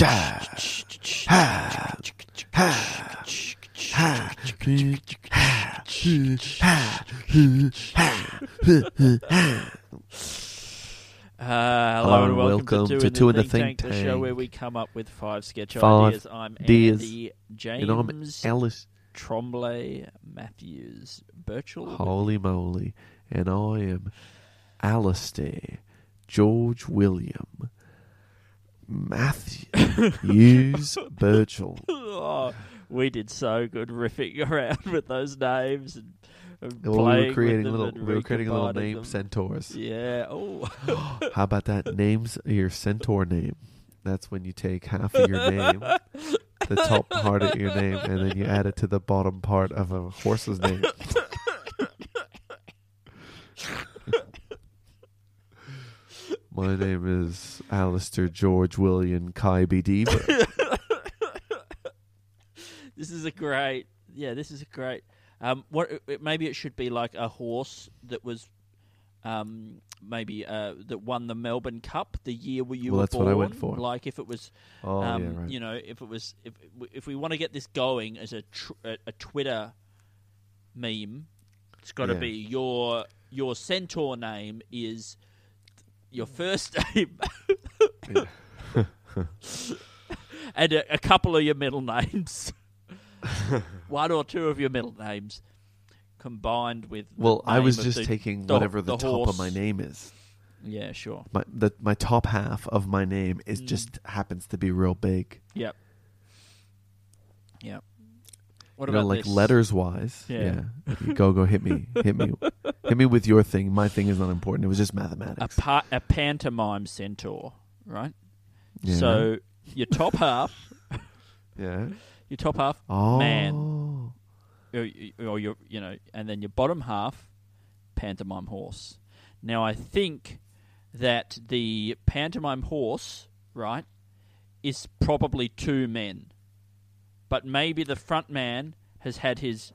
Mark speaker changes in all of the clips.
Speaker 1: Uh, hello,
Speaker 2: Hello
Speaker 1: and welcome,
Speaker 2: welcome
Speaker 1: to,
Speaker 2: to
Speaker 1: Two in the,
Speaker 2: Think
Speaker 1: think, the show where we come up with five sketch
Speaker 2: Five
Speaker 1: ideas. I'm
Speaker 2: ideas.
Speaker 1: Andy James
Speaker 2: And I'm Alice.
Speaker 1: Tremblay Matthews Birchall.
Speaker 2: Holy moly. And I am Alasdair George William Matthews Birchall.
Speaker 1: Oh, we did so good riffing around with those names and, and
Speaker 2: Well, we were creating little we were creating little name
Speaker 1: them.
Speaker 2: centaurs.
Speaker 1: Yeah. Oh.
Speaker 2: How about that? Names your centaur name. That's when you take half of your name, the top part of your name, and then you add it to the bottom part of a horse's name. My name is Alasdair George William. Deaver.
Speaker 1: This is a great. Yeah, this is a great. Um, what it- maybe it should be like a horse that was, um, maybe uh, that won the Melbourne Cup the year where you
Speaker 2: Well,
Speaker 1: were
Speaker 2: that's
Speaker 1: born.
Speaker 2: what I went for.
Speaker 1: Like if it was,
Speaker 2: Oh
Speaker 1: um,
Speaker 2: yeah, right.
Speaker 1: you know, if it was, if if we want to get this going as a tr- a, a Twitter meme, it's got to
Speaker 2: Yeah.
Speaker 1: be your your centaur name is your first name. and a, a couple of your middle names, one or two of your middle names, combined with. the
Speaker 2: Well, I was just
Speaker 1: the-
Speaker 2: taking
Speaker 1: the-
Speaker 2: whatever the, top
Speaker 1: horse.
Speaker 2: of my name is.
Speaker 1: Yeah, sure.
Speaker 2: My the my top half of my name is
Speaker 1: Mm.
Speaker 2: just happens to be real big.
Speaker 1: Yep. Yep. What
Speaker 2: you know, like
Speaker 1: this?
Speaker 2: letters wise.
Speaker 1: Yeah.
Speaker 2: You go go hit me. Hit me. hit me with your thing. My thing is not important. It was just
Speaker 1: A,
Speaker 2: mathematics.
Speaker 1: pa- a pantomime centaur, right?
Speaker 2: Yeah.
Speaker 1: So your top half,
Speaker 2: yeah.
Speaker 1: your top half,
Speaker 2: Oh.
Speaker 1: man. or, or your, you know, and then your bottom half, pantomime horse. Now I think that the pantomime horse, right, is probably two men, but maybe the front man has had his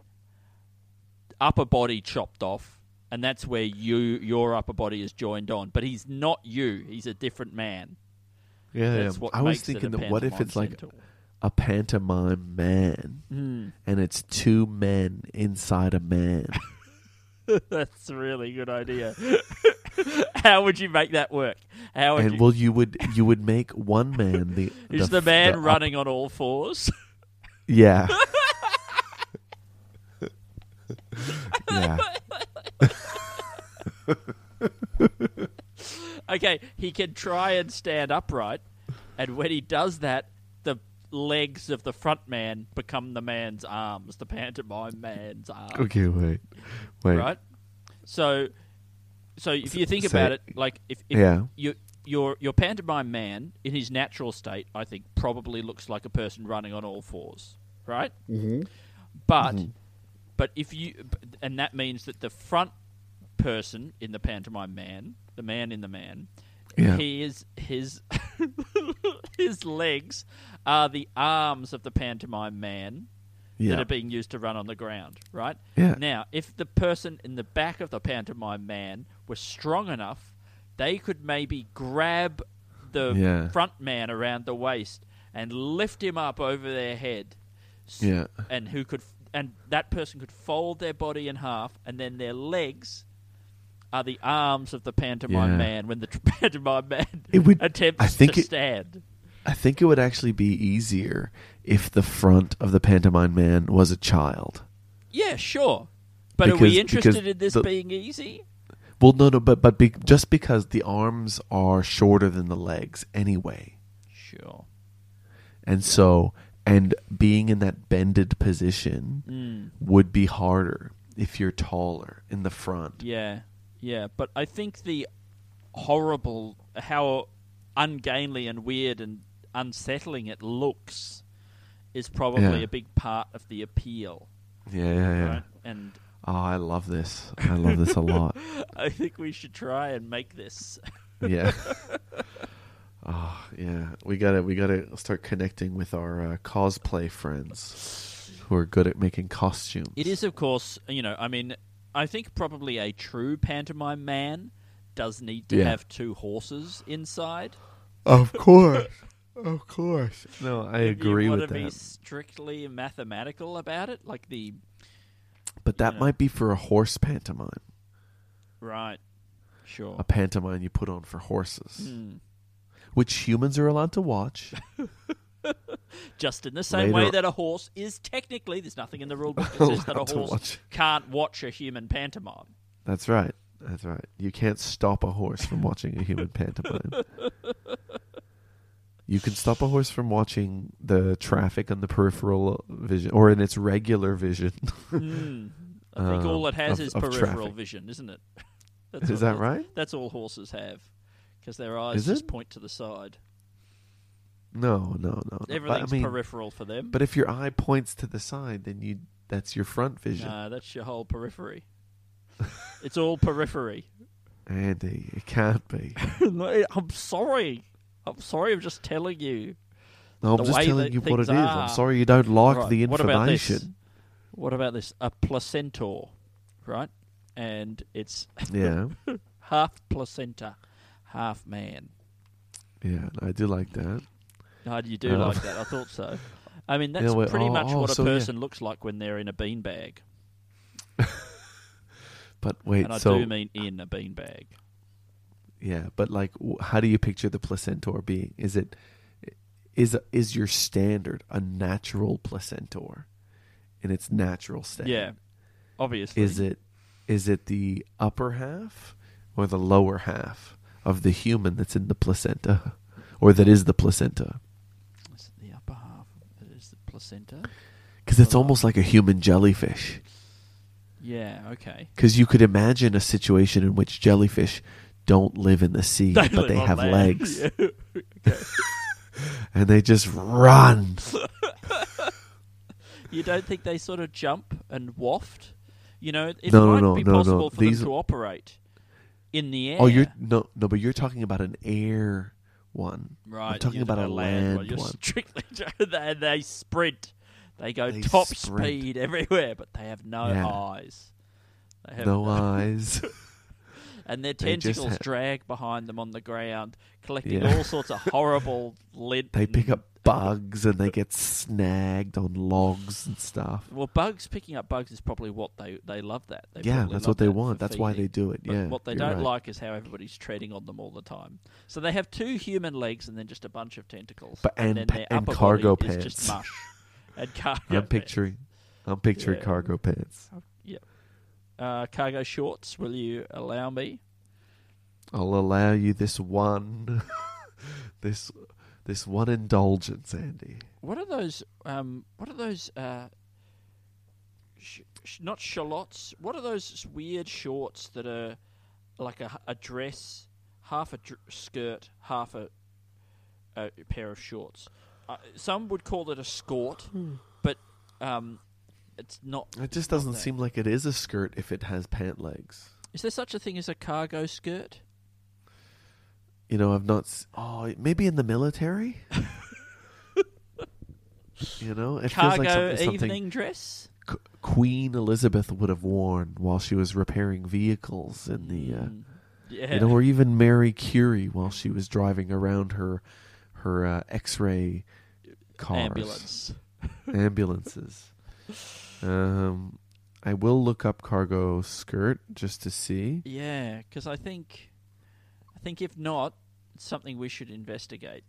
Speaker 1: upper body chopped off, and that's where you your upper body is joined on. But he's not you; he's a different man.
Speaker 2: Yeah.
Speaker 1: What
Speaker 2: I was thinking that what if it's like a pantomime man
Speaker 1: Hmm.
Speaker 2: and it's two men inside a man.
Speaker 1: That's a really good idea. How would you make that work? How would
Speaker 2: and
Speaker 1: you?
Speaker 2: well, you would you would make one man the
Speaker 1: is the,
Speaker 2: f-
Speaker 1: man
Speaker 2: up-
Speaker 1: running on all fours?
Speaker 2: Yeah. yeah.
Speaker 1: okay, he can try and stand upright, and when he does that, the legs of the front man become the man's arms, the pantomime man's arms.
Speaker 2: Okay. Wait. Wait.
Speaker 1: Right. So, so if you think about it, like if, if
Speaker 2: Yeah.
Speaker 1: you your your pantomime man in his natural state, I think probably looks like a person running on all fours, right? Mm-hmm. But but if you and that means that the front person in the pantomime man, the man in the man,
Speaker 2: Yeah.
Speaker 1: he is his his legs are the arms of the pantomime man that are being used to run on the ground, right?
Speaker 2: Yeah.
Speaker 1: Now, if the person in the back of the pantomime man was strong enough, they could maybe grab the
Speaker 2: Yeah.
Speaker 1: front man around the waist and lift him up over their head. S-
Speaker 2: Yeah.
Speaker 1: And who could and that person could fold their body in half and then their legs are the arms of the pantomime
Speaker 2: Yeah.
Speaker 1: man when the pantomime man
Speaker 2: It would-
Speaker 1: attempts
Speaker 2: I think
Speaker 1: to
Speaker 2: it-
Speaker 1: stand.
Speaker 2: I think it would actually be easier if the front of the pantomime man was a child.
Speaker 1: Yeah, sure. But are we interested in this
Speaker 2: the-
Speaker 1: being easy?
Speaker 2: Well, no, no, but but be, just because the arms are shorter than the legs anyway,
Speaker 1: Sure.
Speaker 2: and so and being in that bended position
Speaker 1: Mm.
Speaker 2: would be harder if you're taller in the front.
Speaker 1: Yeah, yeah, but I think the horrible, how ungainly and weird and unsettling it looks is probably
Speaker 2: Yeah.
Speaker 1: a big part of the appeal.
Speaker 2: Yeah, yeah, yeah.
Speaker 1: Right? And
Speaker 2: Oh, I love this. I love this a lot.
Speaker 1: I think we should try and make this.
Speaker 2: Yeah. oh, yeah. We gotta we gotta start connecting with our uh, cosplay friends who are good at making costumes.
Speaker 1: It is, of course, you know, I mean, I think probably a true pantomime man does need to
Speaker 2: Yeah.
Speaker 1: have two horses inside.
Speaker 2: Of course. Of course. No, I agree
Speaker 1: you want
Speaker 2: with
Speaker 1: to be
Speaker 2: that.
Speaker 1: strictly mathematical about it, like the
Speaker 2: But that
Speaker 1: know.
Speaker 2: might be for a horse pantomime.
Speaker 1: right, sure.
Speaker 2: A pantomime you put on for horses,
Speaker 1: Hmm.
Speaker 2: which humans are allowed to watch.
Speaker 1: Just in the same
Speaker 2: Later-
Speaker 1: way that a horse is technically, there's nothing in the rule book that says that a
Speaker 2: Allowed to
Speaker 1: horse
Speaker 2: watch.
Speaker 1: can't watch a human pantomime.
Speaker 2: That's right. That's right. You can't stop a horse from watching a human pantomime. You can stop a horse from watching the traffic on the peripheral vision or in its regular vision.
Speaker 1: Hmm. I think all
Speaker 2: Um,
Speaker 1: it has
Speaker 2: of-
Speaker 1: is peripheral
Speaker 2: traffic.
Speaker 1: vision, isn't it? That's
Speaker 2: Is
Speaker 1: all
Speaker 2: that right?
Speaker 1: That's all horses have, because their eyes
Speaker 2: Is
Speaker 1: just
Speaker 2: it?
Speaker 1: point to the side.
Speaker 2: No, no, no. no. But, I
Speaker 1: Everything's
Speaker 2: mean,
Speaker 1: peripheral for them.
Speaker 2: but if your eye points to the side, then you that's your front vision.
Speaker 1: Nah, that's your whole periphery. it's all periphery.
Speaker 2: Andy, it can't be.
Speaker 1: No, I'm sorry. I'm sorry. I'm just telling you.
Speaker 2: No, I'm just telling you what it is.
Speaker 1: things
Speaker 2: I'm sorry you don't like
Speaker 1: Right,
Speaker 2: the
Speaker 1: what about this?
Speaker 2: information.
Speaker 1: What about this? A placentor, right? And it's
Speaker 2: Yeah,
Speaker 1: half placenta, half man.
Speaker 2: yeah, I do like that.
Speaker 1: No, you do
Speaker 2: Uh,
Speaker 1: like that. I thought so. I mean, that's
Speaker 2: well,
Speaker 1: pretty
Speaker 2: oh,
Speaker 1: much
Speaker 2: oh,
Speaker 1: what a
Speaker 2: so yeah.
Speaker 1: person looks like when they're in a beanbag.
Speaker 2: But wait,
Speaker 1: And I
Speaker 2: so
Speaker 1: do mean in a beanbag.
Speaker 2: Yeah, but like, how do you picture the placentor being? Is it is is your standard a natural placentor in its natural state?
Speaker 1: Yeah, obviously.
Speaker 2: Is it is it the upper half or the lower half of the human that's in the placenta, or that is the placenta?
Speaker 1: Is it the upper half? that is the placenta.
Speaker 2: Because it's
Speaker 1: Well,
Speaker 2: almost like a human jellyfish.
Speaker 1: Yeah. Okay.
Speaker 2: Because you could imagine a situation in which jellyfish don't live in the sea, but they have
Speaker 1: land.
Speaker 2: legs
Speaker 1: Yeah.
Speaker 2: and they just run.
Speaker 1: You don't think they sort of jump and waft? You know, it
Speaker 2: No, no,
Speaker 1: might
Speaker 2: no,
Speaker 1: be
Speaker 2: no, no.
Speaker 1: possible for
Speaker 2: These-
Speaker 1: them to operate in the air.
Speaker 2: Oh, you're no, no, but you're talking about an air one.
Speaker 1: right.
Speaker 2: talking
Speaker 1: you're
Speaker 2: about a land
Speaker 1: one. You're
Speaker 2: one.
Speaker 1: strictly they, they sprint. They go
Speaker 2: They
Speaker 1: top
Speaker 2: sprint.
Speaker 1: speed everywhere, but they have no
Speaker 2: Yeah.
Speaker 1: eyes. They have
Speaker 2: No eyes.
Speaker 1: And their
Speaker 2: They just
Speaker 1: tentacles
Speaker 2: ha-
Speaker 1: drag behind them on the ground, collecting
Speaker 2: Yeah.
Speaker 1: all sorts of horrible lint.
Speaker 2: they pick up bugs and they get snagged on logs and stuff.
Speaker 1: Well, bugs picking up bugs is probably what they they love. That they
Speaker 2: yeah,
Speaker 1: probably
Speaker 2: that's
Speaker 1: love
Speaker 2: what they
Speaker 1: that
Speaker 2: want.
Speaker 1: for
Speaker 2: That's why
Speaker 1: feeding.
Speaker 2: they do it.
Speaker 1: But
Speaker 2: yeah.
Speaker 1: what they
Speaker 2: you're
Speaker 1: don't
Speaker 2: right.
Speaker 1: like is how everybody's treading on them all the time. So they have two human legs and then just a bunch of tentacles.
Speaker 2: But-
Speaker 1: and, then
Speaker 2: pa-
Speaker 1: their
Speaker 2: and
Speaker 1: upper
Speaker 2: cargo
Speaker 1: body
Speaker 2: pants.
Speaker 1: is just mush. and cargo.
Speaker 2: I'm
Speaker 1: pants.
Speaker 2: picturing, I'm picturing
Speaker 1: Yeah.
Speaker 2: cargo pants.
Speaker 1: Uh, cargo shorts. Will you allow me?
Speaker 2: I'll allow you this one, this, this one indulgence, Andy.
Speaker 1: What are those? Um, what are those? Uh, sh- sh- not shallots. What are those weird shorts that are like a, a dress, half a dr- skirt, half a, a pair of shorts? Uh, some would call it a skort, but um, it's not.
Speaker 2: It just doesn't seem like it is a skirt if it has pant legs.
Speaker 1: Is there such a thing as a cargo skirt?
Speaker 2: You know, I've not. s- Oh, maybe in the military. you know, it feels
Speaker 1: cargo
Speaker 2: like something, something
Speaker 1: evening dress.
Speaker 2: Q- Queen Elizabeth would have worn while she was repairing vehicles in the. Uh,
Speaker 1: Mm, yeah.
Speaker 2: You know, or even Mary Curie while she was driving around her her uh, X-ray cars,
Speaker 1: ambulance.
Speaker 2: ambulances. Um, I will look up cargo skirt just to see.
Speaker 1: Yeah, because I think, I think if not, it's something we should investigate.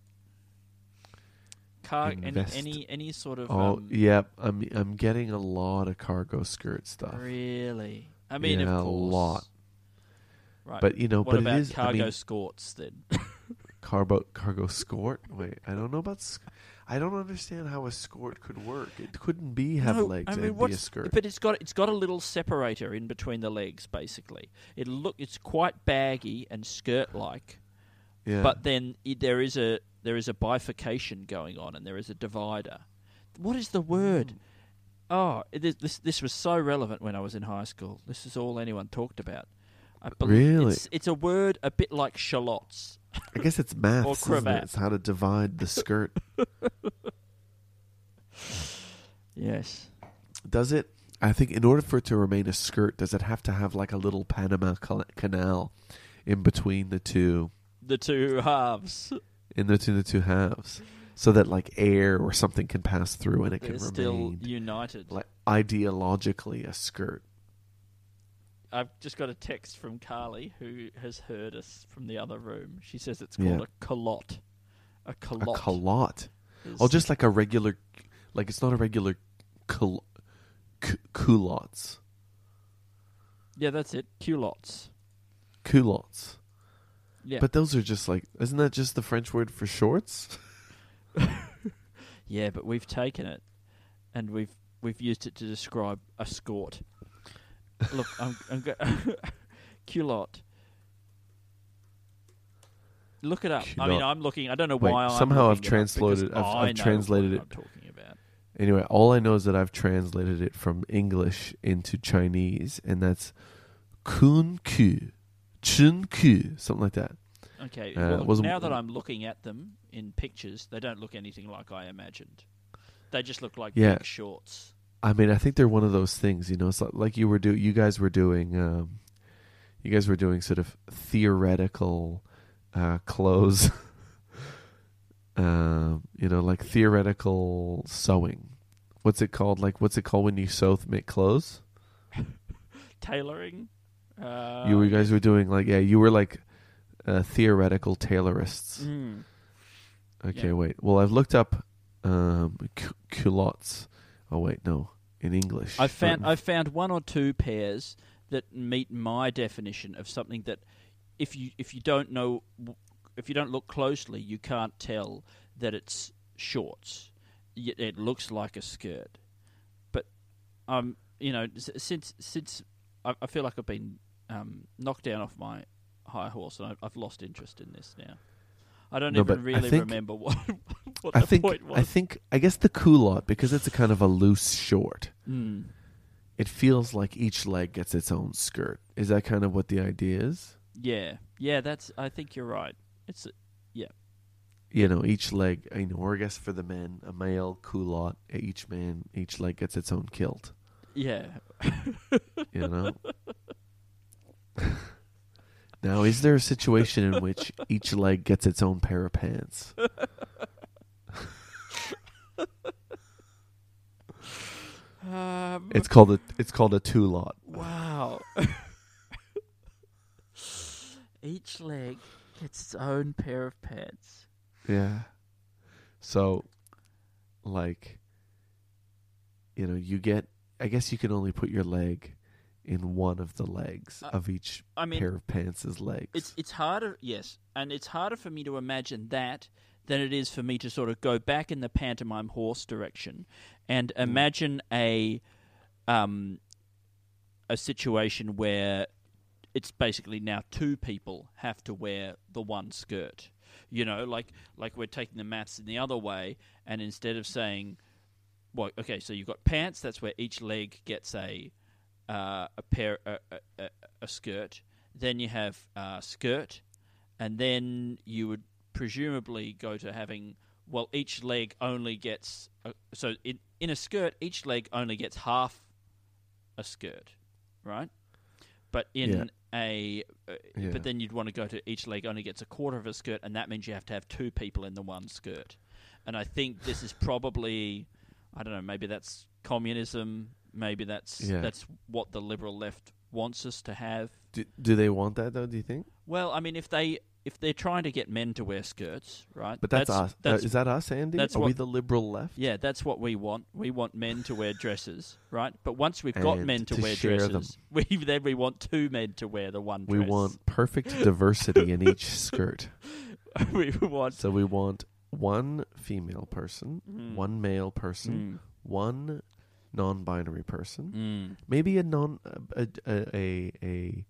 Speaker 1: Car any,
Speaker 2: Invest-
Speaker 1: any any sort of
Speaker 2: Oh,
Speaker 1: um,
Speaker 2: yep. I'm I'm getting a lot of cargo skirt stuff.
Speaker 1: really. I mean,
Speaker 2: Yeah, a
Speaker 1: of course.
Speaker 2: lot.
Speaker 1: Right.
Speaker 2: But you know,
Speaker 1: what
Speaker 2: but
Speaker 1: about
Speaker 2: it is.
Speaker 1: cargo
Speaker 2: I mean,
Speaker 1: skorts then?
Speaker 2: cargo cargo skirt. Wait, I don't know about. sk- I don't understand how a skirt could work. It couldn't be have
Speaker 1: No,
Speaker 2: legs
Speaker 1: I mean,
Speaker 2: and be a skirt.
Speaker 1: But it's got it's got a little separator in between the legs. Basically, it look it's quite baggy and skirt like.
Speaker 2: yeah.
Speaker 1: But then i there is a there is a bifurcation going on, and there is a divider. What is the word? Hmm. Oh, it is, this this was so relevant when I was in high school. This is all anyone talked about. I
Speaker 2: Really?
Speaker 1: it's, it's a word a bit like shallots.
Speaker 2: I guess it's math.
Speaker 1: Or cravat.
Speaker 2: it? It's how to divide the skirt.
Speaker 1: Yes.
Speaker 2: does it? I think in order for it to remain a skirt, does it have to have like a little Panama Canal in between the two,
Speaker 1: The two halves.
Speaker 2: in between the two halves, so that like air or something can pass through and it
Speaker 1: They're
Speaker 2: can
Speaker 1: still
Speaker 2: remain
Speaker 1: united.
Speaker 2: like ideologically a skirt?
Speaker 1: I've just got a text from Carly who has heard us from the other room. She says it's
Speaker 2: Yeah.
Speaker 1: called a culotte. A
Speaker 2: A
Speaker 1: is-
Speaker 2: Oh, just like a regular, like it's not a regular cu- culottes.
Speaker 1: yeah, that's it. Culottes.
Speaker 2: Culottes.
Speaker 1: Yeah,
Speaker 2: But those are just like, isn't that just the French word for shorts?
Speaker 1: yeah, but we've taken it and we've we've used it to describe a skort. Look, I'm, I'm go- culotte. Look it up. I mean,
Speaker 2: Culotte.
Speaker 1: I'm looking. I don't know
Speaker 2: Wait,
Speaker 1: why. I'm
Speaker 2: somehow I've
Speaker 1: looking it up because
Speaker 2: translated- I've-
Speaker 1: I
Speaker 2: I've
Speaker 1: know
Speaker 2: translated
Speaker 1: what
Speaker 2: it.
Speaker 1: I'm talking about.
Speaker 2: Anyway, all I know is that I've translated it from English into Chinese, and that's kun ku, chun ku, something like that.
Speaker 1: Okay.
Speaker 2: Uh,
Speaker 1: well,
Speaker 2: wasn't-
Speaker 1: now that I'm looking at them in pictures, they don't look anything like I imagined. They just look like
Speaker 2: Yeah.
Speaker 1: big shorts.
Speaker 2: I mean, I think they're one of those things, you know. It's like, you were do, you guys were doing, um, you guys were doing sort of theoretical uh, clothes, um, you know, like theoretical sewing. What's it called? Like, what's it called when you sew th- make clothes?
Speaker 1: Tailoring. Uh,
Speaker 2: you, you guys were doing like, yeah, you were like uh, theoretical tailorists.
Speaker 1: Mm.
Speaker 2: Okay,
Speaker 1: Yeah.
Speaker 2: wait. Well, I've looked up um, cu- culottes. Oh wait, no, in English.
Speaker 1: I found I found one or two pairs that meet my definition of something that, if you if you don't know, if you don't look closely, you can't tell that it's shorts. It looks like a skirt, but um, you know, since since I, I feel like I've been um, knocked down off my high horse, and I've lost interest in this now. I don't
Speaker 2: No,
Speaker 1: even really
Speaker 2: think-
Speaker 1: remember what what
Speaker 2: I
Speaker 1: the
Speaker 2: think
Speaker 1: point was.
Speaker 2: I think I guess the culotte because it's a kind of a loose short.
Speaker 1: Mm.
Speaker 2: It feels like each leg gets its own skirt. Is that kind of what the idea is?
Speaker 1: Yeah, yeah, that's. I think you're right. It's Yeah.
Speaker 2: You know, each leg. You know, or I guess for the men, a male culotte. Each man, each leg gets its own kilt.
Speaker 1: yeah.
Speaker 2: You know. now, is there a situation in which each leg gets its own pair of pants?
Speaker 1: Um,
Speaker 2: It's called a. It's called a two lot.
Speaker 1: wow. Each leg gets its own pair of pants.
Speaker 2: Yeah. So, like, you know, you get. I guess you can only put your leg in one of the legs
Speaker 1: Uh,
Speaker 2: of each
Speaker 1: I mean,
Speaker 2: pair of pants' legs.
Speaker 1: it's it's harder. Yes, and it's harder for me to imagine that than it is for me to sort of go back in the pantomime horse direction and
Speaker 2: Mm.
Speaker 1: imagine a um a situation where it's basically now two people have to wear the one skirt. You know, like like we're taking the maths in the other way, and instead of saying, well, okay, so you've got pants. That's where each leg gets a uh, a pair a, a, a, skirt. Then you have uh, skirt, and then you would presumably go to having well, each leg only gets a, so in in a skirt, each leg only gets half a skirt, right? But in
Speaker 2: Yeah.
Speaker 1: a uh,
Speaker 2: Yeah.
Speaker 1: but then you'd want to go to each leg only gets a quarter of a skirt, and that means you have to have two people in the one skirt. And I think this is probably, I don't know, maybe that's communism, maybe that's
Speaker 2: Yeah.
Speaker 1: that's what the liberal left wants us to have.
Speaker 2: do, do they want that though? Do you think?
Speaker 1: Well, I mean, if they if they're trying to get men to wear skirts, right?
Speaker 2: But that's, us.
Speaker 1: That's,
Speaker 2: is that us, Andy?
Speaker 1: that's
Speaker 2: Are we the liberal left?
Speaker 1: yeah, that's what we want. We want men to wear dresses, right? But once we've got men to,
Speaker 2: to
Speaker 1: wear
Speaker 2: share them.
Speaker 1: dresses, we then we want two men to wear the one
Speaker 2: We want perfect diversity in each skirt.
Speaker 1: we want
Speaker 2: So we want one female person,
Speaker 1: Mm.
Speaker 2: one male person,
Speaker 1: Mm.
Speaker 2: one non-binary person,
Speaker 1: Mm.
Speaker 2: maybe a non a a a, a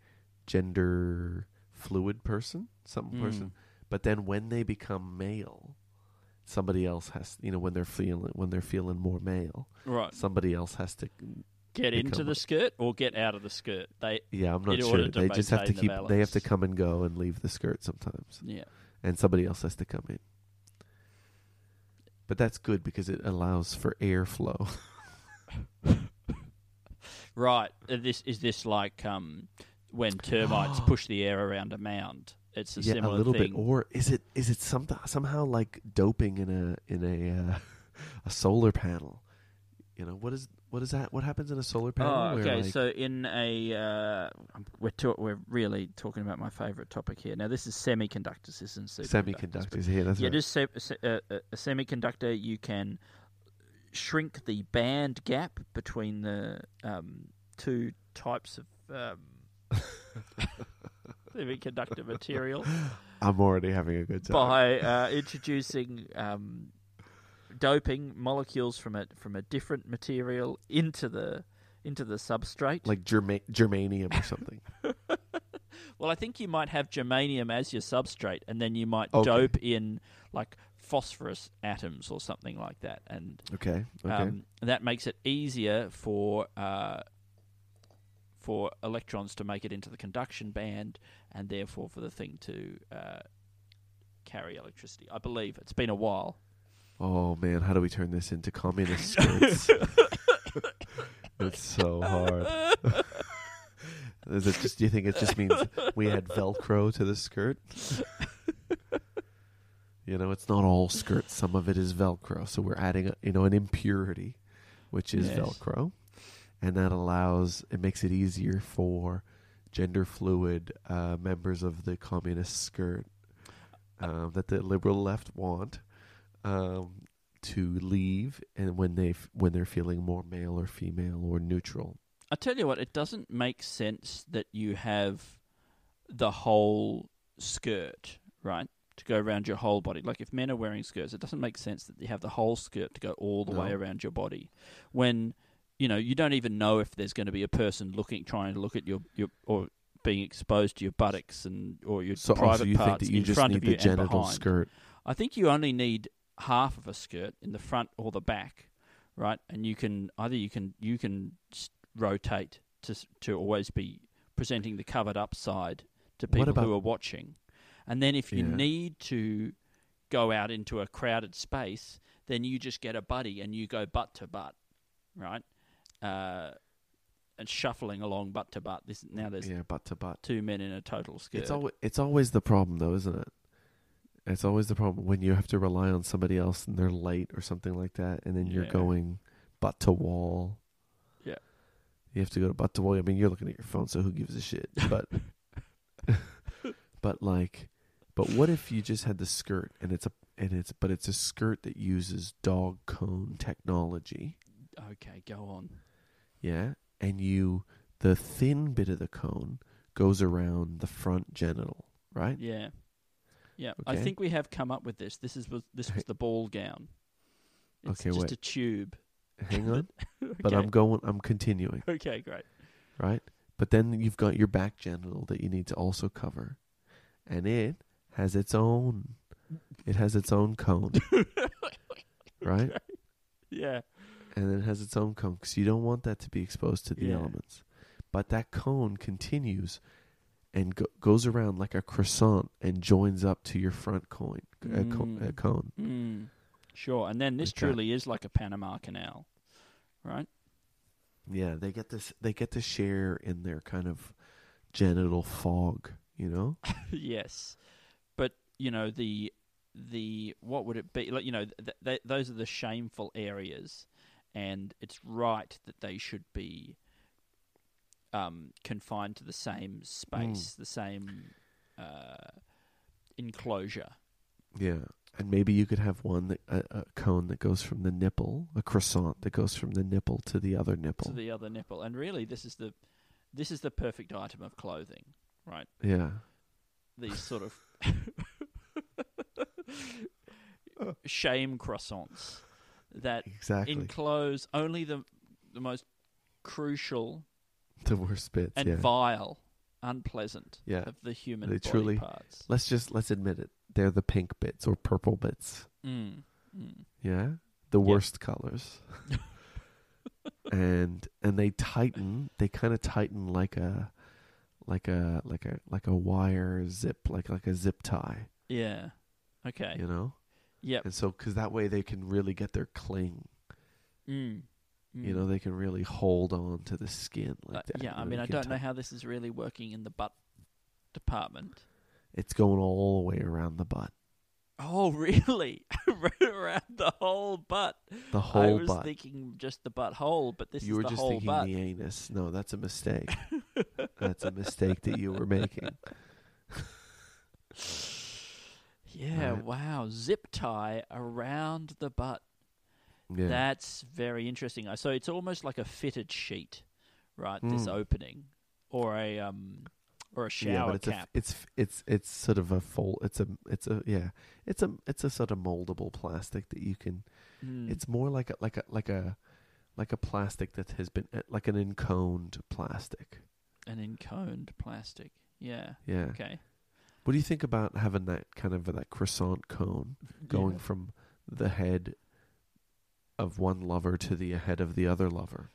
Speaker 2: gender fluid person, some
Speaker 1: Mm.
Speaker 2: person. But then when they become male, somebody else has you know when they're feeling when they're feeling more male,
Speaker 1: Right.
Speaker 2: somebody else has to.
Speaker 1: Get into the
Speaker 2: a-
Speaker 1: skirt or get out of the skirt. They
Speaker 2: Yeah, I'm not sure. They just have to
Speaker 1: the
Speaker 2: keep. They have to come and go and leave the skirt sometimes,
Speaker 1: yeah.
Speaker 2: and somebody else has to come in. But that's good because it allows for airflow.
Speaker 1: Right. Uh, This is this like um when termites push the air around a mound. It's a
Speaker 2: yeah, a
Speaker 1: similar
Speaker 2: little
Speaker 1: thing.
Speaker 2: bit. Or is it is it some, somehow like doping in a in a uh, a solar panel? You know what is what is that? What happens in a solar panel?
Speaker 1: Oh, okay.
Speaker 2: like-
Speaker 1: so in a uh, we're ta- we're really talking about my favorite topic here. Now this is semiconductors, this isn't
Speaker 2: semiconductors. Yeah, that's
Speaker 1: yeah,
Speaker 2: right.
Speaker 1: just se- se- uh, uh, a semiconductor. You can shrink the band gap between the um, two types of um, semiconductor material
Speaker 2: I'm already having a good time.
Speaker 1: by uh, introducing um, doping molecules from a from a different material into the into the substrate.
Speaker 2: Like germa- germanium or something.
Speaker 1: Well, I think you might have germanium as your substrate, and then you might
Speaker 2: Okay.
Speaker 1: dope in like phosphorus atoms or something like that, and
Speaker 2: Okay. Okay.
Speaker 1: um, that makes it easier for uh, for electrons to make it into the conduction band, and therefore for the thing to uh, carry electricity. I believe it's been a while.
Speaker 2: oh man, how do we turn this into communist skirts? it's so hard. Is it just? Do you think it just means we add Velcro to the skirt? You know, it's not all skirts. Some of it is Velcro, so we're adding, a, you know, an impurity, which is
Speaker 1: Yes.
Speaker 2: Velcro, and that allows it makes it easier for gender fluid uh, members of the communist skirt um, that the liberal left want um, to leave, and when they f- when they're feeling more male or female or neutral.
Speaker 1: I tell you what, it doesn't make sense that you have the whole skirt, right, to go around your whole body. Like if men are wearing skirts, it doesn't make sense that you have the whole skirt to go all the way around your body. When you know you don't even know if there's going to be a person looking, trying to look at your your or being exposed to your buttocks and or your
Speaker 2: So
Speaker 1: private
Speaker 2: you think
Speaker 1: parts
Speaker 2: that you
Speaker 1: in
Speaker 2: just
Speaker 1: front
Speaker 2: need
Speaker 1: of you
Speaker 2: the genital
Speaker 1: and behind.
Speaker 2: skirt.
Speaker 1: I think you only need half of a skirt in the front or the back, right? And you can either you can you can rotate to to always be presenting the covered up side to people who are watching, and then if you
Speaker 2: Yeah.
Speaker 1: need to go out into a crowded space, then you just get a buddy and you go butt to butt, right? Uh, and shuffling along butt to butt. This now there's
Speaker 2: Yeah, butt to butt.
Speaker 1: two men in a total skirt.
Speaker 2: It's always it's always the problem though, isn't it? It's always the problem when you have to rely on somebody else and they're late or something like that, and then you're
Speaker 1: Yeah.
Speaker 2: going butt to wall.
Speaker 1: Yeah.
Speaker 2: You have to go to butt to wall. I mean, you're looking at your phone, so who gives a shit? But, but like, but what if you just had the skirt and it's a and it's but it's a skirt that uses dog cone technology,
Speaker 1: okay, go on.
Speaker 2: yeah, and you the thin bit of the cone goes around the front genital, right?
Speaker 1: Yeah, yeah. I think we have come up with this. This is was this was the ball gown. It's
Speaker 2: Okay,
Speaker 1: just
Speaker 2: wait.
Speaker 1: a tube.
Speaker 2: Hang on. but
Speaker 1: Okay.
Speaker 2: I'm going. I'm continuing,
Speaker 1: okay, great.
Speaker 2: right? But then you've got your back genital that you need to also cover, and it has its own. It has its own cone, right?
Speaker 1: Yeah,
Speaker 2: And then it has its own cone because you don't want that to be exposed to the
Speaker 1: Yeah.
Speaker 2: elements. But that cone continues and go- goes around like a croissant and joins up to your front coin, uh, co- uh,
Speaker 1: Mm.
Speaker 2: cone.
Speaker 1: mm. sure. And then this
Speaker 2: Like that.
Speaker 1: truly is like a Panama Canal, right?
Speaker 2: Yeah, they get this. They get to share in their kind of genital fog. You know.
Speaker 1: yes, you know the the what would it be like? You know th- th- those are the shameful areas, and it's right that they should be um, confined to the same space, the same uh, enclosure.
Speaker 2: Yeah, and maybe you could have one that a, a cone that goes from the nipple, a croissant that goes from the nipple to the other nipple.
Speaker 1: to the other nipple. And really, this is the this is the perfect item of clothing, right?
Speaker 2: yeah,
Speaker 1: These sort of shame croissants that
Speaker 2: exactly
Speaker 1: enclose only the the most crucial
Speaker 2: the worst bits.
Speaker 1: and
Speaker 2: yeah.
Speaker 1: vile, unpleasant
Speaker 2: Yeah.
Speaker 1: of the human
Speaker 2: They
Speaker 1: body
Speaker 2: truly-
Speaker 1: parts.
Speaker 2: let's just let's admit it. They're the pink bits or purple bits.
Speaker 1: Mm, mm.
Speaker 2: Yeah, the
Speaker 1: Yep.
Speaker 2: worst colors. and and they tighten. They kind of tighten like a like a like a like a wire zip, like like a zip tie.
Speaker 1: Yeah. Okay.
Speaker 2: You know,
Speaker 1: Yep.
Speaker 2: and so because that way they can really get their cling.
Speaker 1: Mm.
Speaker 2: You
Speaker 1: Mm.
Speaker 2: know, they can really hold on to the skin like
Speaker 1: Uh,
Speaker 2: that.
Speaker 1: yeah,
Speaker 2: you
Speaker 1: I mean, I don't know how this is really working in the butt department.
Speaker 2: It's going all the way around the butt,
Speaker 1: Oh, really? right around the whole butt.
Speaker 2: the whole butt.
Speaker 1: I was
Speaker 2: butt.
Speaker 1: thinking just the butthole, but this
Speaker 2: you
Speaker 1: is
Speaker 2: were
Speaker 1: the
Speaker 2: just
Speaker 1: whole
Speaker 2: thinking
Speaker 1: butt.
Speaker 2: the anus. No, that's a mistake. that's a mistake that you were making.
Speaker 1: Yeah,
Speaker 2: Right.
Speaker 1: wow. Zip tie around the butt.
Speaker 2: Yeah.
Speaker 1: That's very interesting. So it's almost like a fitted sheet, right? This
Speaker 2: Mm.
Speaker 1: opening, or a um, or a shower
Speaker 2: yeah, but it's
Speaker 1: cap.
Speaker 2: A, it's it's it's sort of a fold. It's a it's a yeah. It's a it's a sort of moldable plastic that you can.
Speaker 1: Mm.
Speaker 2: It's more like a like a like a like a plastic that has been uh, like an enconed plastic.
Speaker 1: an enconed plastic. Yeah.
Speaker 2: Yeah.
Speaker 1: Okay.
Speaker 2: What do you think about having that kind of that croissant cone going
Speaker 1: Yeah.
Speaker 2: from the head of one lover to the head of the other lover?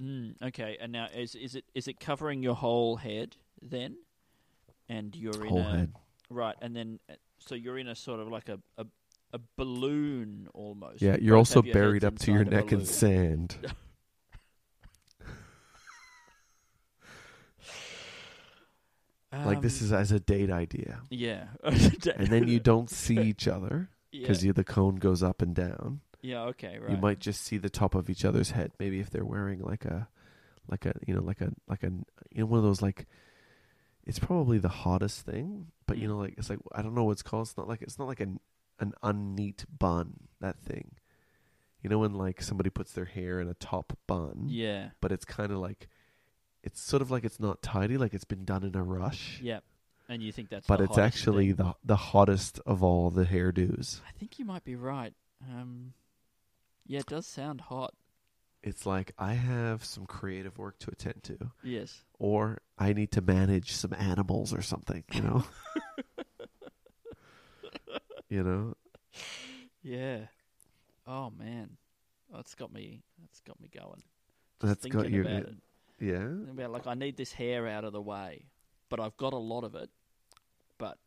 Speaker 1: Mm, okay. And now is is it is it covering your whole head then? And you're in
Speaker 2: Whole
Speaker 1: a
Speaker 2: head.
Speaker 1: right, and then uh, so you're in a sort of like a a, a balloon almost.
Speaker 2: Yeah,
Speaker 1: You
Speaker 2: you're also buried up to your neck in sand. like this
Speaker 1: Um,
Speaker 2: is as a date idea.
Speaker 1: yeah,
Speaker 2: And then you don't see each other
Speaker 1: yeah.
Speaker 2: because the cone goes up and down.
Speaker 1: yeah, okay, right.
Speaker 2: You might just see the top of each other's head. Maybe if they're wearing like a, like a you know like a like a you know one of those like, it's probably the hottest thing. But you
Speaker 1: Mm.
Speaker 2: know like it's like I don't know what it's called. It's not like it's not like an an unneat bun. That thing. You know when like somebody puts their hair in a top bun,
Speaker 1: yeah,
Speaker 2: but it's kind of like, it's sort of like it's not tidy, like it's been done in a rush.
Speaker 1: yeah. And you think that's
Speaker 2: But
Speaker 1: the
Speaker 2: it's
Speaker 1: hottest
Speaker 2: actually
Speaker 1: thing.
Speaker 2: the the hottest of all the hairdos.
Speaker 1: I think you might be right. Um, yeah, it does sound hot.
Speaker 2: It's like I have some creative work to attend to,
Speaker 1: Yes.
Speaker 2: or I need to manage some animals or something. You know, you know.
Speaker 1: Yeah. Oh man, that's got me. That's got me going. Just
Speaker 2: That's got you. Yeah,
Speaker 1: About like I need this hair out of the way, but I've got a lot of it. But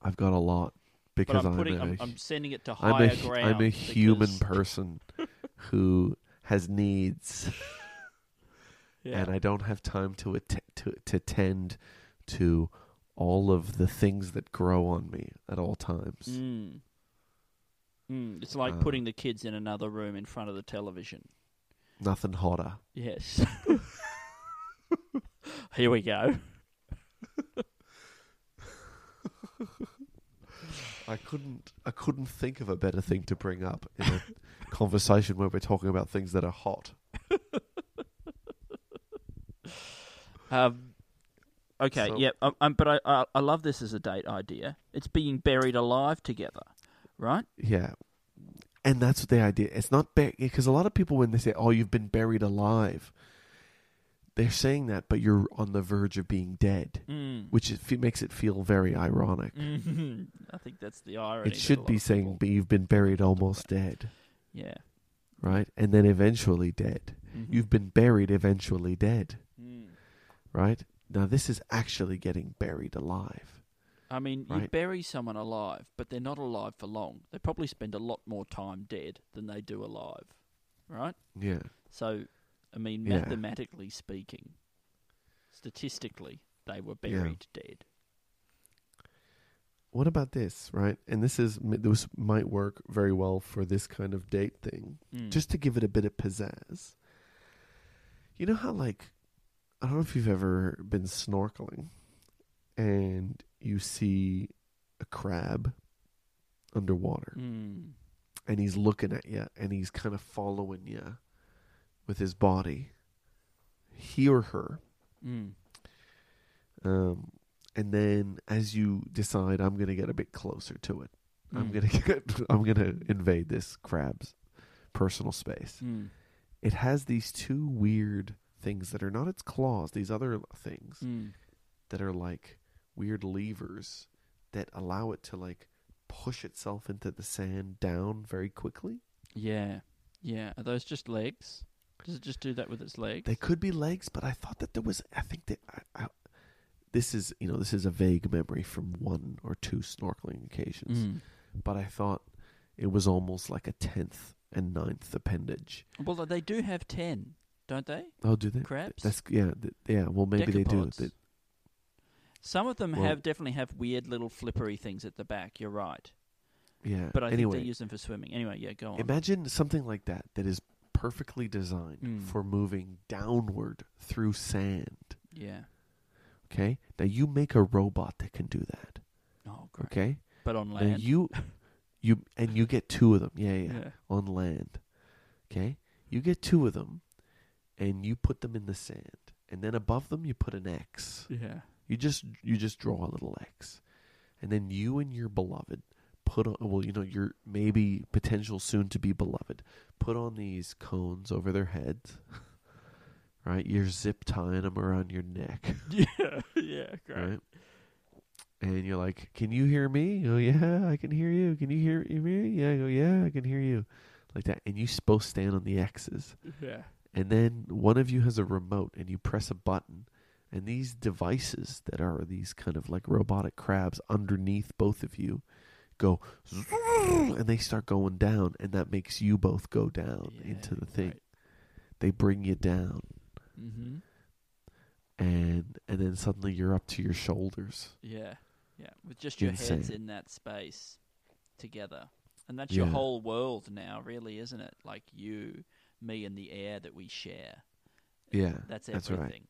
Speaker 2: I've got a lot because
Speaker 1: I'm
Speaker 2: I'm,
Speaker 1: putting.
Speaker 2: a,
Speaker 1: I'm, I'm sending it to
Speaker 2: I'm
Speaker 1: higher
Speaker 2: a
Speaker 1: ground.
Speaker 2: I'm a human person who has needs,
Speaker 1: Yeah.
Speaker 2: and I don't have time to att- to to tend to all of the things that grow on me at all times.
Speaker 1: Mm. Mm. It's like
Speaker 2: Uh,
Speaker 1: putting the kids in another room in front of the television.
Speaker 2: Nothing hotter.
Speaker 1: Yes. Here we go.
Speaker 2: I couldn't I couldn't think of a better thing to bring up in a conversation where we're talking about things that are hot.
Speaker 1: Um, okay,
Speaker 2: So-
Speaker 1: yeah, um, um, but I, I I love this as a date idea. It's being buried alive together, right?
Speaker 2: Yeah. And that's the idea. It's not because a lot of people when they say, "Oh, you've been buried alive," they're saying that, but you're on the verge of being dead,
Speaker 1: Mm.
Speaker 2: which is, makes it feel very ironic.
Speaker 1: Mhm. I think that's the irony.
Speaker 2: It should be saying, "But you've been buried almost dead,"
Speaker 1: yeah.
Speaker 2: right? And then eventually dead.
Speaker 1: Mhm.
Speaker 2: You've been buried eventually dead,
Speaker 1: Mm.
Speaker 2: right? Now this is actually getting buried alive.
Speaker 1: I mean, you bury someone alive, but they're not alive for long. They probably spend a lot more time dead than they do alive, right?
Speaker 2: Yeah.
Speaker 1: So, I mean,
Speaker 2: Yeah.
Speaker 1: mathematically speaking, statistically, they were
Speaker 2: Yeah.
Speaker 1: buried dead.
Speaker 2: What about this, right? And this is this might work very well for this kind of date thing.
Speaker 1: Mm.
Speaker 2: Just to give it a bit of pizzazz. You know how like I don't know if you've ever been snorkeling and you see a crab underwater
Speaker 1: Mm.
Speaker 2: and he's looking at you and he's kind of following you with his body. He or her
Speaker 1: Mm.
Speaker 2: Um, and then as you decide, I'm going to get a bit closer to it, I'm
Speaker 1: Mm.
Speaker 2: gonna get, I'm gonna invade this crab's personal space.
Speaker 1: Mm.
Speaker 2: It has these two weird things that are not its claws. These other things
Speaker 1: Mm.
Speaker 2: that are like weird levers that allow it to like push itself into the sand down very quickly.
Speaker 1: Yeah. Yeah. Are those just legs? Does it just do that with its legs?
Speaker 2: They could be legs, but I thought that there was. I think that I, I, this is you know this is a vague memory from one or two snorkeling occasions,
Speaker 1: Mm.
Speaker 2: but I thought it was almost like a tenth and ninth appendage.
Speaker 1: Well, they do have ten, don't they?
Speaker 2: Oh, do they?
Speaker 1: Crabs.
Speaker 2: That's yeah, th- yeah. Well, maybe they do.
Speaker 1: Some of them
Speaker 2: Well-
Speaker 1: have definitely have weird little flippery things at the back. You're right,
Speaker 2: yeah.
Speaker 1: but I
Speaker 2: anyway,
Speaker 1: think they use them for swimming. Anyway, yeah, go on.
Speaker 2: imagine something like that that is perfectly designed
Speaker 1: Mm.
Speaker 2: for moving downward through sand.
Speaker 1: yeah.
Speaker 2: Okay. Now you make a robot that can do that.
Speaker 1: Oh, great.
Speaker 2: Okay.
Speaker 1: But on
Speaker 2: Now
Speaker 1: land.
Speaker 2: you, you, and you get two of them. Yeah, yeah.
Speaker 1: yeah.
Speaker 2: on land. Okay? You get two of them and you put them in the sand. And then above them you put an X.
Speaker 1: Yeah.
Speaker 2: You just you just draw a little X. And then you and your beloved put on well, you know, your maybe potential soon to be beloved, put on these cones over their heads. right? You're zip tying them around your neck,
Speaker 1: Yeah. Yeah. Great.
Speaker 2: right? And you're like, "Can you hear me?" Oh yeah, I can hear you. Can you hear me? Yeah, I go, "Yeah, I can hear you." Like that. And you both stand on the X's.
Speaker 1: Yeah.
Speaker 2: and then one of you has a remote and you press a button and these devices that are these kind of like robotic crabs underneath both of you go and they start going down and that makes you both go down into the thing they bring you down
Speaker 1: Mm-hmm.
Speaker 2: and and then suddenly you're up to your shoulders
Speaker 1: Yeah. Yeah. With just your heads in that space together. And that's your whole world now, really, isn't it? Like you, me, and the air that we share.
Speaker 2: yeah
Speaker 1: That's
Speaker 2: that's
Speaker 1: everything.
Speaker 2: right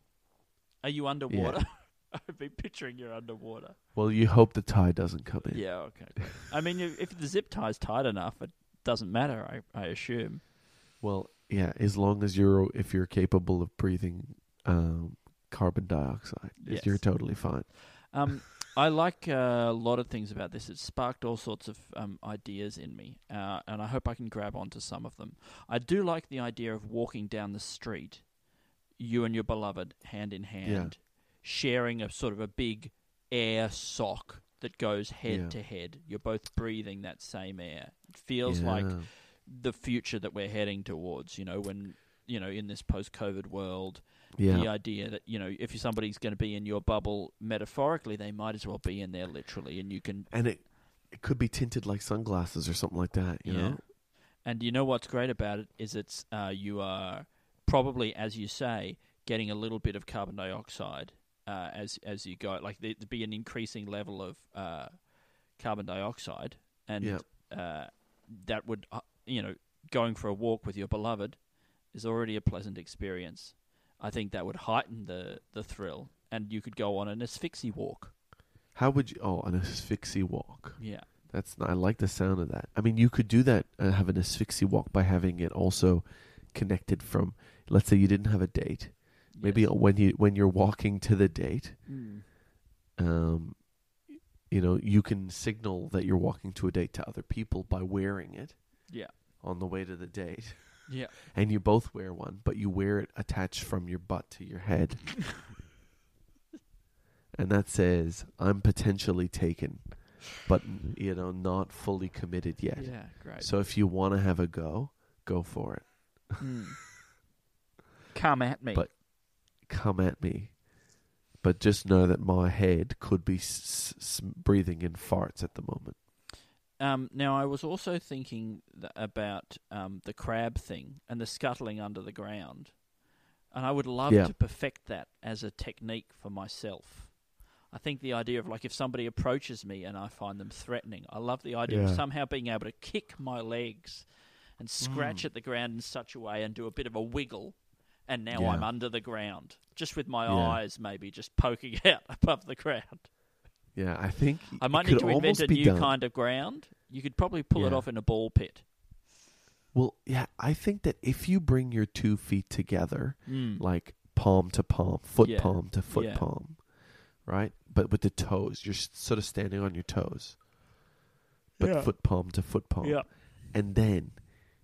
Speaker 1: Are you underwater? I've been picturing you're underwater.
Speaker 2: well you hope the tie doesn't come in
Speaker 1: Yeah, okay. I mean, if if the zip tie's tight enough, it doesn't matter, I, I assume.
Speaker 2: well yeah as long as you're if you're capable of breathing um carbon dioxide
Speaker 1: Yes.
Speaker 2: you're totally fine
Speaker 1: Um, I like uh, a lot of things about this. It sparked all sorts of um, ideas in me, uh, and I hope I can grab onto some of them. I do like the idea of walking down the street, you and your beloved, hand in hand, sharing a sort of a big air sock that goes head
Speaker 2: Yeah.
Speaker 1: to head. You're both breathing that same air. It feels like the future that we're heading towards. You know, when you know in this post-COVID world,
Speaker 2: yeah
Speaker 1: the idea that you know if somebody's going to be in your bubble metaphorically, they might as well be in there literally, and you can.
Speaker 2: and it it could be tinted like sunglasses or something like that. You
Speaker 1: yeah.
Speaker 2: know,
Speaker 1: And you know what's great about it is it's uh, you are probably, as you say, getting a little bit of carbon dioxide uh, as as you go. Like there'd be an increasing level of uh, carbon dioxide, and
Speaker 2: Yeah.
Speaker 1: uh, that would uh, you know going for a walk with your beloved is already a pleasant experience. I think that would heighten the the thrill, and you could go on an asphyxie walk.
Speaker 2: how would you? Oh, an asphyxie walk.
Speaker 1: Yeah.
Speaker 2: That's I like the sound of that. I mean, you could do that and have an asphyxie walk by having it also connected from. Let's say you didn't have a date. Maybe
Speaker 1: Yes.
Speaker 2: when you when you're walking to the date,
Speaker 1: Mm.
Speaker 2: um, you know, you can signal that you're walking to a date to other people by wearing it
Speaker 1: Yeah.
Speaker 2: on the way to the date.
Speaker 1: Yeah.
Speaker 2: and you both wear one, but you wear it attached from your butt to your head. and that says, I'm potentially taken, but, you know, not fully committed yet.
Speaker 1: Yeah. Great.
Speaker 2: So if you want to have a go, go for it.
Speaker 1: Mm. Come at me.
Speaker 2: But- Come at me. But just know that my head could be s- s- breathing in farts at the moment.
Speaker 1: Um, now, I was also thinking th- about um, the crab thing and the scuttling under the ground, and I would love
Speaker 2: Yeah.
Speaker 1: to perfect that as a technique for myself. I think the idea of like if somebody approaches me and I find them threatening, I love the idea of somehow being able to kick my legs and scratch
Speaker 2: Mm.
Speaker 1: at the ground in such a way and do a bit of a wiggle, and now
Speaker 2: Yeah.
Speaker 1: I'm under the ground, just with my
Speaker 2: Yeah.
Speaker 1: eyes maybe just poking out above the ground.
Speaker 2: Yeah, I think
Speaker 1: I might need to invent a new
Speaker 2: done.
Speaker 1: kind of ground. You could probably pull it off in a ball pit.
Speaker 2: Well, yeah, I think that if you bring your two feet together,
Speaker 1: Mm.
Speaker 2: like palm to palm, foot
Speaker 1: Yeah.
Speaker 2: palm to foot
Speaker 1: Yeah.
Speaker 2: palm, right? But with the toes, you're sort of standing on your toes. but
Speaker 1: Yeah.
Speaker 2: foot palm to foot palm.
Speaker 1: Yeah.
Speaker 2: And then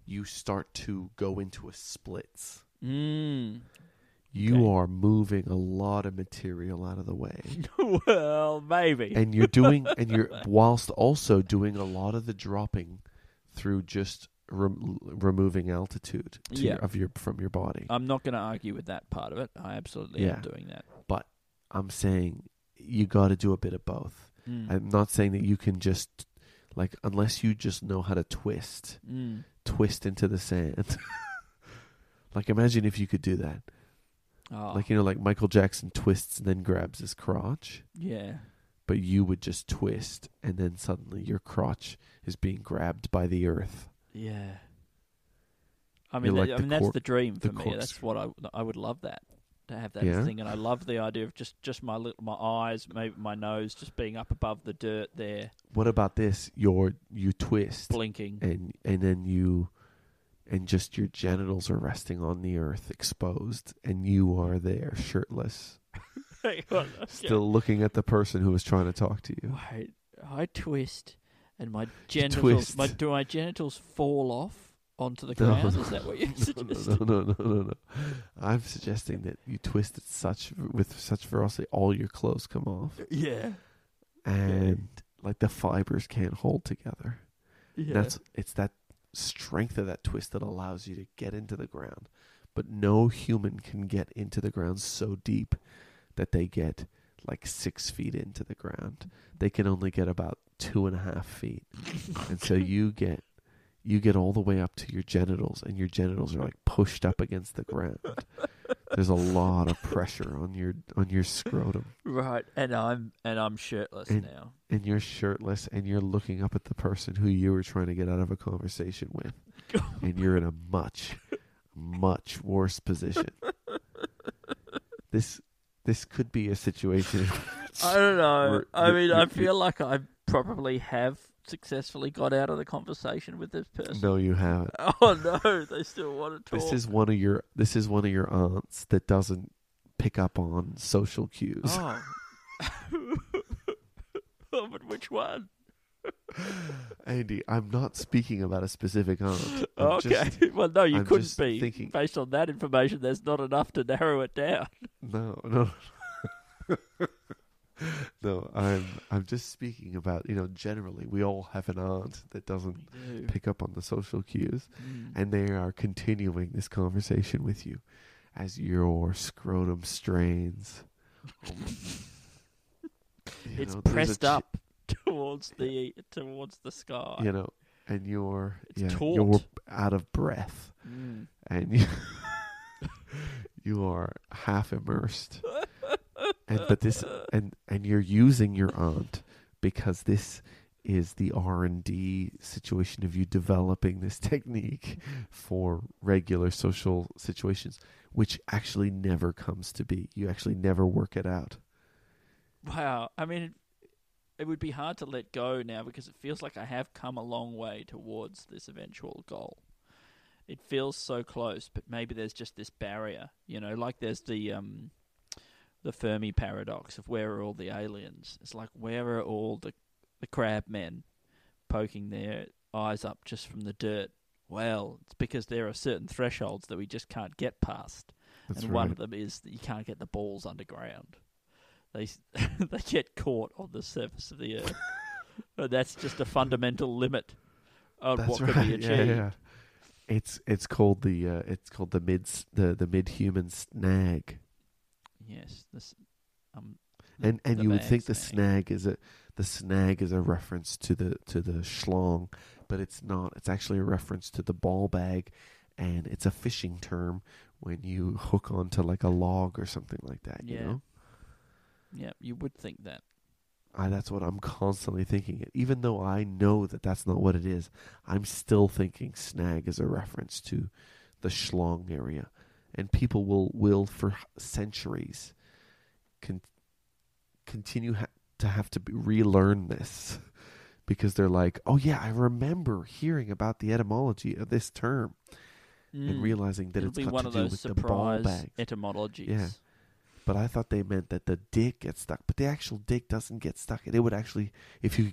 Speaker 2: you start to go into a splits.
Speaker 1: Mm.
Speaker 2: You
Speaker 1: Okay.
Speaker 2: are moving a lot of material out of the way.
Speaker 1: well, maybe.
Speaker 2: and you're doing and you're whilst also doing a lot of the dropping through just rem- removing altitude to
Speaker 1: Yeah.
Speaker 2: your, of your from your body.
Speaker 1: I'm not going to argue with that part of it. I absolutely
Speaker 2: Yeah.
Speaker 1: am doing that.
Speaker 2: But I'm saying you got to do a bit of both.
Speaker 1: Mm.
Speaker 2: I'm not saying that you can just like unless you just know how to twist,
Speaker 1: Mm.
Speaker 2: twist into the sand. like imagine if you could do that.
Speaker 1: Oh,
Speaker 2: Like you know like Michael Jackson twists and then grabs his crotch,
Speaker 1: yeah.
Speaker 2: but you would just twist and then suddenly your crotch is being grabbed by the earth.
Speaker 1: Yeah. I mean,
Speaker 2: like
Speaker 1: I mean that's the dream for
Speaker 2: the
Speaker 1: me. That's what I I would love that to have that
Speaker 2: Yeah?
Speaker 1: thing, and I love the idea of just just my li- my eyes, maybe my nose, just being up above the dirt there,
Speaker 2: What about this? Your you twist
Speaker 1: blinking.
Speaker 2: and and then you and just your genitals are resting on the earth exposed and you are there shirtless
Speaker 1: on,
Speaker 2: still looking at the person who was trying to talk to you.
Speaker 1: I twist, and my genitals my, do my genitals fall off onto the
Speaker 2: No,
Speaker 1: ground?
Speaker 2: no,
Speaker 1: Is that what you're
Speaker 2: no,
Speaker 1: suggesting?
Speaker 2: no, no, no, no, no. I'm suggesting that you twist it such with such ferocity all your clothes come off
Speaker 1: Yeah,
Speaker 2: and like the fibers can't hold together.
Speaker 1: yeah.
Speaker 2: That's it's that strength of that twist that allows you to get into the ground. But no human can get into the ground so deep that they get like six feet into the ground. They can only get about two and a half feet. And so you get you get all the way up to your genitals and your genitals are like pushed up against the ground. There's a lot of pressure on your on your scrotum.
Speaker 1: right, and I'm and I'm shirtless
Speaker 2: And-
Speaker 1: now.
Speaker 2: And you're shirtless and you're looking up at the person who you were trying to get out of a conversation with. and you're in a much, much worse position. This this could be a situation.
Speaker 1: I don't know. I mean, I feel like I probably have successfully got out of the conversation with this person.
Speaker 2: no, you haven't.
Speaker 1: Oh no, they still want to talk.
Speaker 2: This is one of your this is one of your aunts that doesn't pick up on social cues.
Speaker 1: oh. oh, but which one?
Speaker 2: Andy, I'm not speaking about a specific aunt. I'm
Speaker 1: okay.
Speaker 2: just-
Speaker 1: well, no, you
Speaker 2: I'm
Speaker 1: couldn't be.
Speaker 2: thinking-
Speaker 1: Based on that information, there's not enough to narrow it down.
Speaker 2: no, no. no, I'm I'm just speaking about, you know, generally we all have an aunt that doesn't pick up on the social cues.
Speaker 1: Mm.
Speaker 2: and they are continuing this conversation with you as your scrotum strains.
Speaker 1: It's
Speaker 2: know,
Speaker 1: pressed
Speaker 2: chi-
Speaker 1: up towards the towards the sky.
Speaker 2: you know, and you're
Speaker 1: It's
Speaker 2: yeah, you're out of breath,
Speaker 1: Mm.
Speaker 2: and you you are half immersed, and but this and and you're using your aunt because this is the R and D situation of you developing this technique for regular social situations, which actually never comes to be. You actually never work it out.
Speaker 1: Wow. I mean, it, it would be hard to let go now because it feels like I have come a long way towards this eventual goal. It feels so close, but maybe there's just this barrier, you know, like there's the um the Fermi paradox of where are all the aliens? It's like where are all the the crab men poking their eyes up just from the dirt? Well, it's because there are certain thresholds that we just can't get past
Speaker 2: That's
Speaker 1: and
Speaker 2: right.
Speaker 1: one of them is that you can't get the balls underground. They they get caught on the surface of the earth. that's just a fundamental limit on
Speaker 2: That's
Speaker 1: what
Speaker 2: right.
Speaker 1: can be achieved.
Speaker 2: Yeah, yeah. It's it's called the uh, it's called the mid the the mid human snag,
Speaker 1: Yes, this um, the-
Speaker 2: and and
Speaker 1: the
Speaker 2: you would think the
Speaker 1: snag.
Speaker 2: snag is a the snag is a reference to the to the schlong, but it's not. It's actually a reference to the ball bag, and it's a fishing term when you hook onto like a log or something like that. You
Speaker 1: Yeah.
Speaker 2: know,
Speaker 1: Yeah, you would think that.
Speaker 2: I, that's what I'm constantly thinking. It even though I know that that's not what it is, I'm still thinking snag is a reference to the schlong area, and people will will for centuries con- continue ha- to have to relearn this because they're like, oh yeah, I remember hearing about the etymology of this term and
Speaker 1: Mm.
Speaker 2: realizing that
Speaker 1: It'll
Speaker 2: it's
Speaker 1: be
Speaker 2: got
Speaker 1: one
Speaker 2: to
Speaker 1: of
Speaker 2: do
Speaker 1: those
Speaker 2: with the ball
Speaker 1: surprise
Speaker 2: bags.
Speaker 1: etymologies.
Speaker 2: Yeah. But I thought they meant that the dick gets stuck, but the actual dick doesn't get stuck. It would actually, if you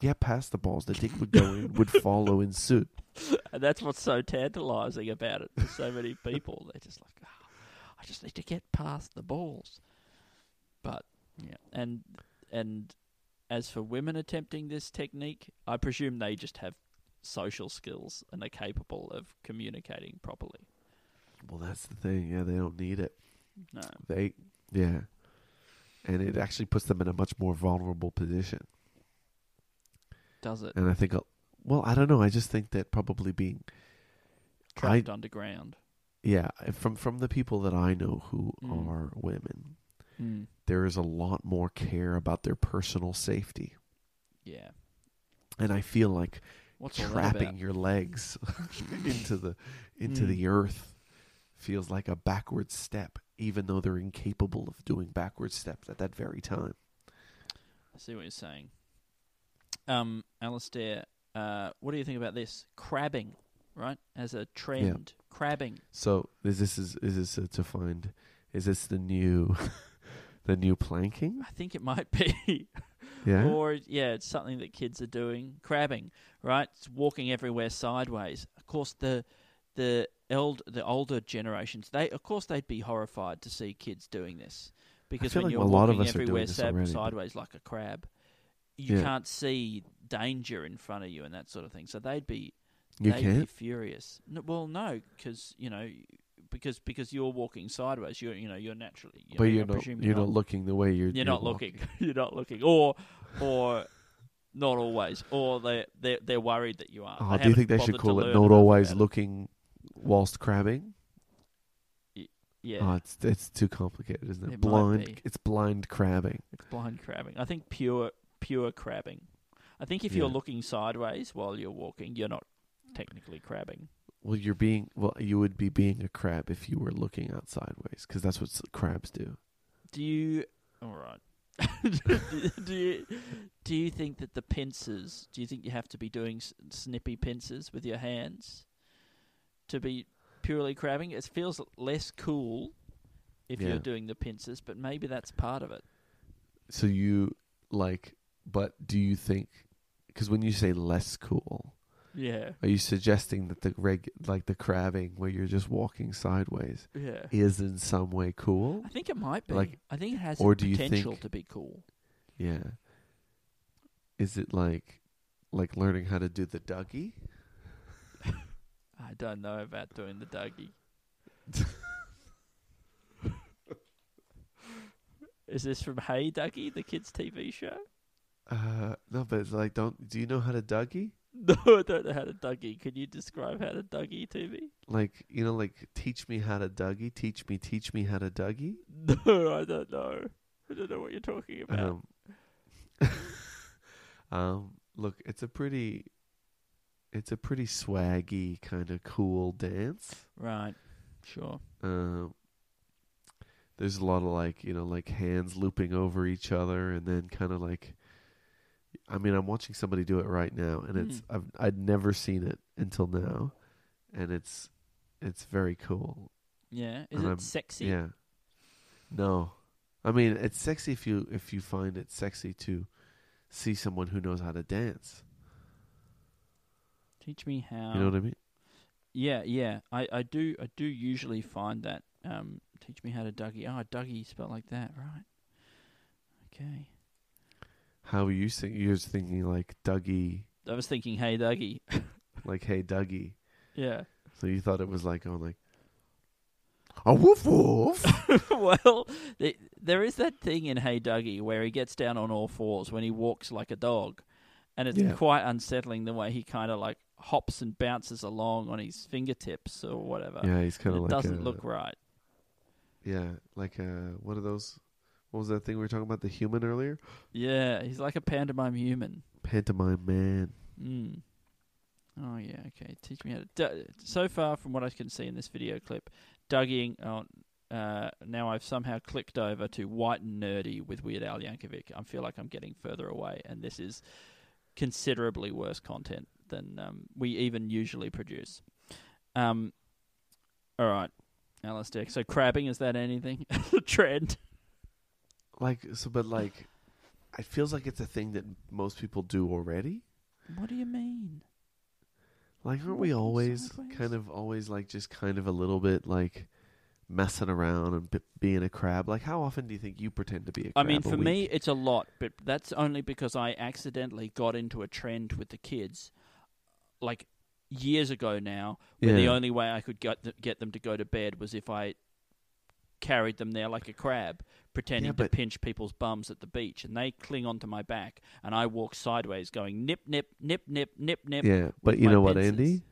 Speaker 2: Get past the balls. The dick would go in, would follow in suit.
Speaker 1: And that's what's so tantalizing about it for so many people. They're just like, oh, I just need to get past the balls. But yeah, and and as for women attempting this technique, I presume they just have social skills and are capable of communicating properly.
Speaker 2: Well, that's the thing. Yeah, they don't need it.
Speaker 1: No,
Speaker 2: They, yeah, and it actually puts them in a much more vulnerable position.
Speaker 1: Does it
Speaker 2: And I think, uh, well, I don't know. I just think that probably being, I
Speaker 1: trapped underground?
Speaker 2: yeah, from from the people that I know who
Speaker 1: Mm.
Speaker 2: are women,
Speaker 1: Mm.
Speaker 2: there is a lot more care about their personal safety,
Speaker 1: Yeah.
Speaker 2: and I feel like
Speaker 1: What's
Speaker 2: trapping your legs into the into
Speaker 1: Mm.
Speaker 2: the earth feels like a backward step, even though they're incapable of doing backward steps at that very time.
Speaker 1: I see what you're saying. Um, Alasdair, uh, what do you think about this crabbing? Right, as a trend, crabbing.
Speaker 2: So is this is is this uh, to find? Is this the new the new planking?
Speaker 1: I think it might be.
Speaker 2: Yeah.
Speaker 1: Or yeah, it's something that kids are doing. Crabbing, right? It's walking everywhere sideways. Of course, the the eld the older generations, they of course they'd be horrified to see kids doing this because when
Speaker 2: like
Speaker 1: you're
Speaker 2: a lot of
Speaker 1: walking
Speaker 2: us are doing
Speaker 1: everywhere
Speaker 2: this
Speaker 1: sab-
Speaker 2: already,
Speaker 1: sideways like a crab, you
Speaker 2: Yeah.
Speaker 1: can't see danger in front of you and that sort of thing. So they'd be
Speaker 2: you
Speaker 1: they'd be
Speaker 2: can't.
Speaker 1: furious. No, well, no, because you know. Because because you're walking sideways, you're you know you're naturally. You
Speaker 2: But
Speaker 1: know,
Speaker 2: you're not. You're not looking the way you're.
Speaker 1: you're not
Speaker 2: walking.
Speaker 1: looking. You're not looking, or or not always, or they they they're worried that you are.
Speaker 2: Oh,
Speaker 1: They
Speaker 2: do you think they should call it not always looking whilst crabbing?
Speaker 1: Yeah,
Speaker 2: Oh, it's it's too complicated, isn't it?
Speaker 1: It
Speaker 2: blind.
Speaker 1: be.
Speaker 2: It's blind crabbing.
Speaker 1: it's blind crabbing. I think pure pure crabbing. I think if you're looking sideways while you're walking, you're not mm. technically crabbing.
Speaker 2: Well, you're being. Well, you would be being a crab if you were looking out sideways, because that's what crabs do.
Speaker 1: Do you? All right. do you do you think that the pincers? Do you think you have to be doing s- snippy pincers with your hands to be purely crabbing? It feels less cool if
Speaker 2: Yeah.
Speaker 1: you're doing the pincers, but maybe that's part of it.
Speaker 2: So you like, but do you think? Because when you say less cool,
Speaker 1: Yeah,
Speaker 2: are you suggesting that the reg, like the crabbing, where you're just walking sideways,
Speaker 1: yeah.
Speaker 2: is in some way cool?
Speaker 1: I think it might be.
Speaker 2: Like-
Speaker 1: I think it has
Speaker 2: or
Speaker 1: the
Speaker 2: do you
Speaker 1: potential
Speaker 2: think-
Speaker 1: to be cool.
Speaker 2: Yeah. Is it like, like learning how to do the Dougie?
Speaker 1: I don't know about doing the Dougie. Is this from Hey Duggee, the kids' TV show?
Speaker 2: Uh, no, but it's like, don't do you know how to Dougie?
Speaker 1: No, I don't know how to Dougie. Can you describe how to Dougie to me?
Speaker 2: Like you know, like teach me how to Dougie. Teach me, teach me how to Dougie.
Speaker 1: No, I don't know. I don't know what you're talking about.
Speaker 2: Um, um, look, it's a pretty, it's a pretty swaggy kind of cool dance.
Speaker 1: right, sure.
Speaker 2: Um, there's a lot of like you know like hands looping over each other, and then kind of like, I mean, I'm watching somebody do it right now, and it's
Speaker 1: Hmm.
Speaker 2: I've I'd never seen it until now, and it's it's very cool.
Speaker 1: Yeah, is
Speaker 2: And
Speaker 1: it
Speaker 2: I'm-
Speaker 1: sexy?
Speaker 2: Yeah. No, I mean it's sexy if you if you find it sexy to see someone who knows how to dance.
Speaker 1: Teach me how.
Speaker 2: You know what I mean?
Speaker 1: Yeah, yeah. I, I do I do usually find that. Um, teach me how to Dougie. Oh, Dougie spelled like that, right? Okay.
Speaker 2: How were you think you're just thinking like Dougie,
Speaker 1: I was thinking, hey Duggee.
Speaker 2: like hey Duggee.
Speaker 1: yeah.
Speaker 2: So you thought it was like oh like a woof woof.
Speaker 1: well, the, there is that thing in Hey Duggee where he gets down on all fours when he walks like a dog, and it's
Speaker 2: Yeah.
Speaker 1: quite unsettling the way he kind of like hops and bounces along on his fingertips or whatever.
Speaker 2: yeah, he's kind
Speaker 1: it
Speaker 2: of like
Speaker 1: doesn't
Speaker 2: a,
Speaker 1: look right.
Speaker 2: Yeah, like uh one of those What was that thing we were talking about? The human earlier?
Speaker 1: Yeah, he's like a pantomime human.
Speaker 2: Pantomime man.
Speaker 1: Mm. Oh yeah, okay. Teach me how to. Du- so far, from what I can see in this video clip, Douging. Oh, uh, now I've somehow clicked over to White and Nerdy with Weird Al Yankovic. I feel like I'm getting further away, and this is considerably worse content than um, we even usually produce. Um, all right, Alasdair. So crabbing is that anything? a trend?
Speaker 2: Like so, but like, it feels like it's a thing that most people do already.
Speaker 1: What do you mean?
Speaker 2: Like, aren't we
Speaker 1: Walking
Speaker 2: always
Speaker 1: sideways?
Speaker 2: kind of always like just kind of a little bit like messing around and b- being a crab? Like, how often do you think you pretend to be a crab?
Speaker 1: I mean,
Speaker 2: a
Speaker 1: for me,
Speaker 2: week?
Speaker 1: it's a lot, but that's only because I accidentally got into a trend with the kids, like years ago now, where the only way I could get th- get them to go to bed was if I carried them there like a crab, pretending
Speaker 2: Yeah,
Speaker 1: to pinch people's bums at the beach, and they cling onto my back, and I walk sideways, going nip, nip, nip, nip, nip, nip.
Speaker 2: yeah. But you know what. Andy?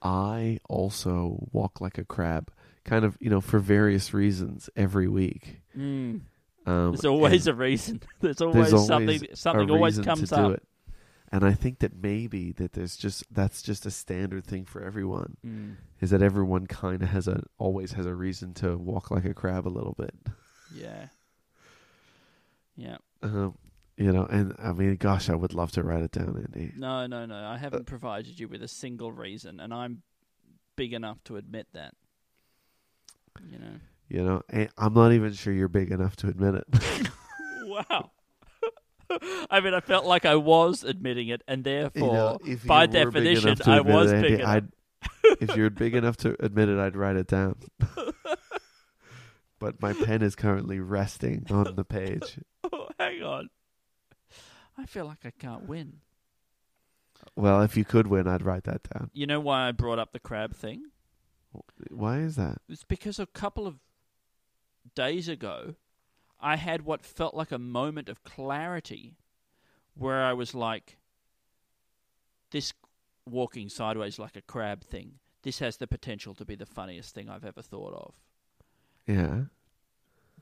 Speaker 2: I also walk like a crab, kind of, you know, for various reasons every week.
Speaker 1: Mm.
Speaker 2: Um,
Speaker 1: There's always a reason. There's always,
Speaker 2: there's always
Speaker 1: something. Something always comes up.
Speaker 2: it. And I think that maybe that there's just that's just a standard thing for everyone.
Speaker 1: Mm.
Speaker 2: Is that everyone kind of has a always has a reason to walk like a crab a little bit.
Speaker 1: Yeah. Yeah.
Speaker 2: Um, you know, and I mean, gosh, I would love to write it down, Andy.
Speaker 1: No, no, no. I haven't provided you with a single reason, and I'm big enough to admit that. You know.
Speaker 2: You know, and I'm not even sure you're big enough to admit it.
Speaker 1: wow. I mean, I felt like I was admitting it, and
Speaker 2: you
Speaker 1: therefore,
Speaker 2: know,
Speaker 1: by
Speaker 2: you were big
Speaker 1: definition, I was
Speaker 2: it, Andy,
Speaker 1: big enough.
Speaker 2: If you're big enough to admit it, I'd write it down. but my pen is currently resting on the page.
Speaker 1: Oh, hang on. I feel like I can't win.
Speaker 2: Well, if you could win, I'd write that down.
Speaker 1: You know why I brought up the crab thing?
Speaker 2: Why is that?
Speaker 1: It's because a couple of days ago, I had what felt like a moment of clarity where I was like, this walking sideways like a crab thing, this has the potential to be the funniest thing I've ever thought of.
Speaker 2: Yeah.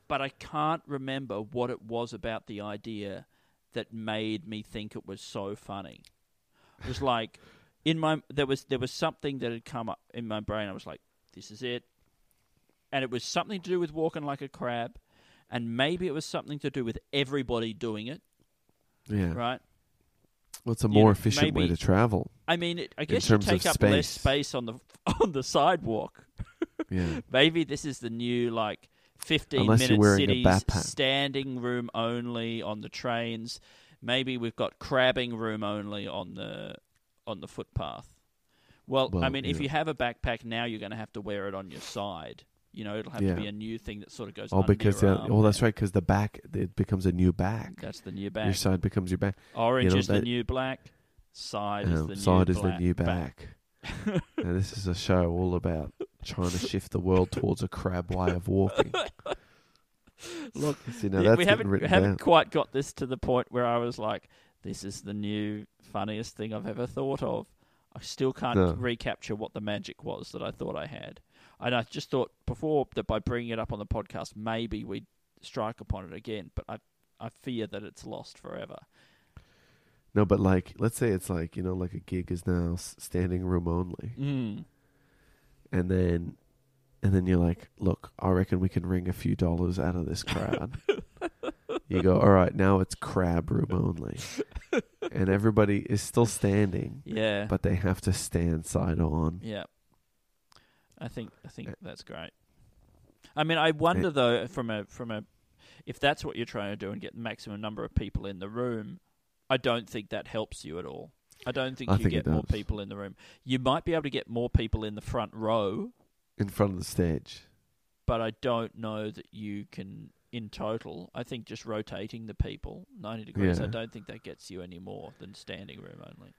Speaker 1: But I can't remember what it was about the idea that made me think it was so funny. It was like in my there was there was something that had come up in my brain. I was like, this is it. And it was something to do with walking like a crab, and maybe it was something to do with everybody doing it,
Speaker 2: Yeah.
Speaker 1: right?
Speaker 2: What's a
Speaker 1: You
Speaker 2: more
Speaker 1: know,
Speaker 2: efficient way to travel?
Speaker 1: I mean, it, I guess you take up less
Speaker 2: space.
Speaker 1: space on the on the sidewalk.
Speaker 2: Yeah.
Speaker 1: Maybe this is the new like 15
Speaker 2: Unless
Speaker 1: minute cities, standing room only on the trains. Maybe we've got crabbing room only on the on the footpath. Well, I
Speaker 2: Well,
Speaker 1: mean, if you have a backpack now, you're going to have to wear it on your side. You know, it'll have
Speaker 2: Yeah.
Speaker 1: to be a new thing that sort of goes.
Speaker 2: Oh, because
Speaker 1: your
Speaker 2: the,
Speaker 1: arm
Speaker 2: well, that's right. Because the back it becomes a new back.
Speaker 1: That's the new back.
Speaker 2: Your side becomes your back.
Speaker 1: Orange
Speaker 2: know,
Speaker 1: is the new black. Side is
Speaker 2: Um,
Speaker 1: the
Speaker 2: side
Speaker 1: new
Speaker 2: is the
Speaker 1: black
Speaker 2: new back. and this is a show all about trying to shift the world towards a crab way of walking.
Speaker 1: Look,
Speaker 2: See, now
Speaker 1: Yeah,
Speaker 2: that's
Speaker 1: we haven't we haven't quite got this to the point where I was like, "This is the new funniest thing I've ever thought of." I still can't
Speaker 2: No.
Speaker 1: recapture what the magic was that I thought I had, and I just thought before that by bringing it up on the podcast, maybe we'd strike upon it again. But I I fear that it's lost forever.
Speaker 2: No, but like, let's say it's like you know, like a gig is now standing room only,
Speaker 1: Mm.
Speaker 2: And then, and then you're like, look, I reckon we can wring a few dollars out of this crowd. you go, all right, now it's crab room only, and everybody is still standing,
Speaker 1: Yeah,
Speaker 2: but they have to stand side on.
Speaker 1: yeah. I think I think eh. that's great. I mean, I wonder eh. though, from a from a, if that's what you're trying to do and get the maximum number of people in the room, I don't think that helps you at all. I don't think
Speaker 2: I
Speaker 1: you
Speaker 2: think
Speaker 1: get more people in the room. You might be able to get more people in the front row,
Speaker 2: in front of the stage.
Speaker 1: but I don't know that you can in total. I think just rotating the people ninety degrees. I don't think that gets you any more than standing room only.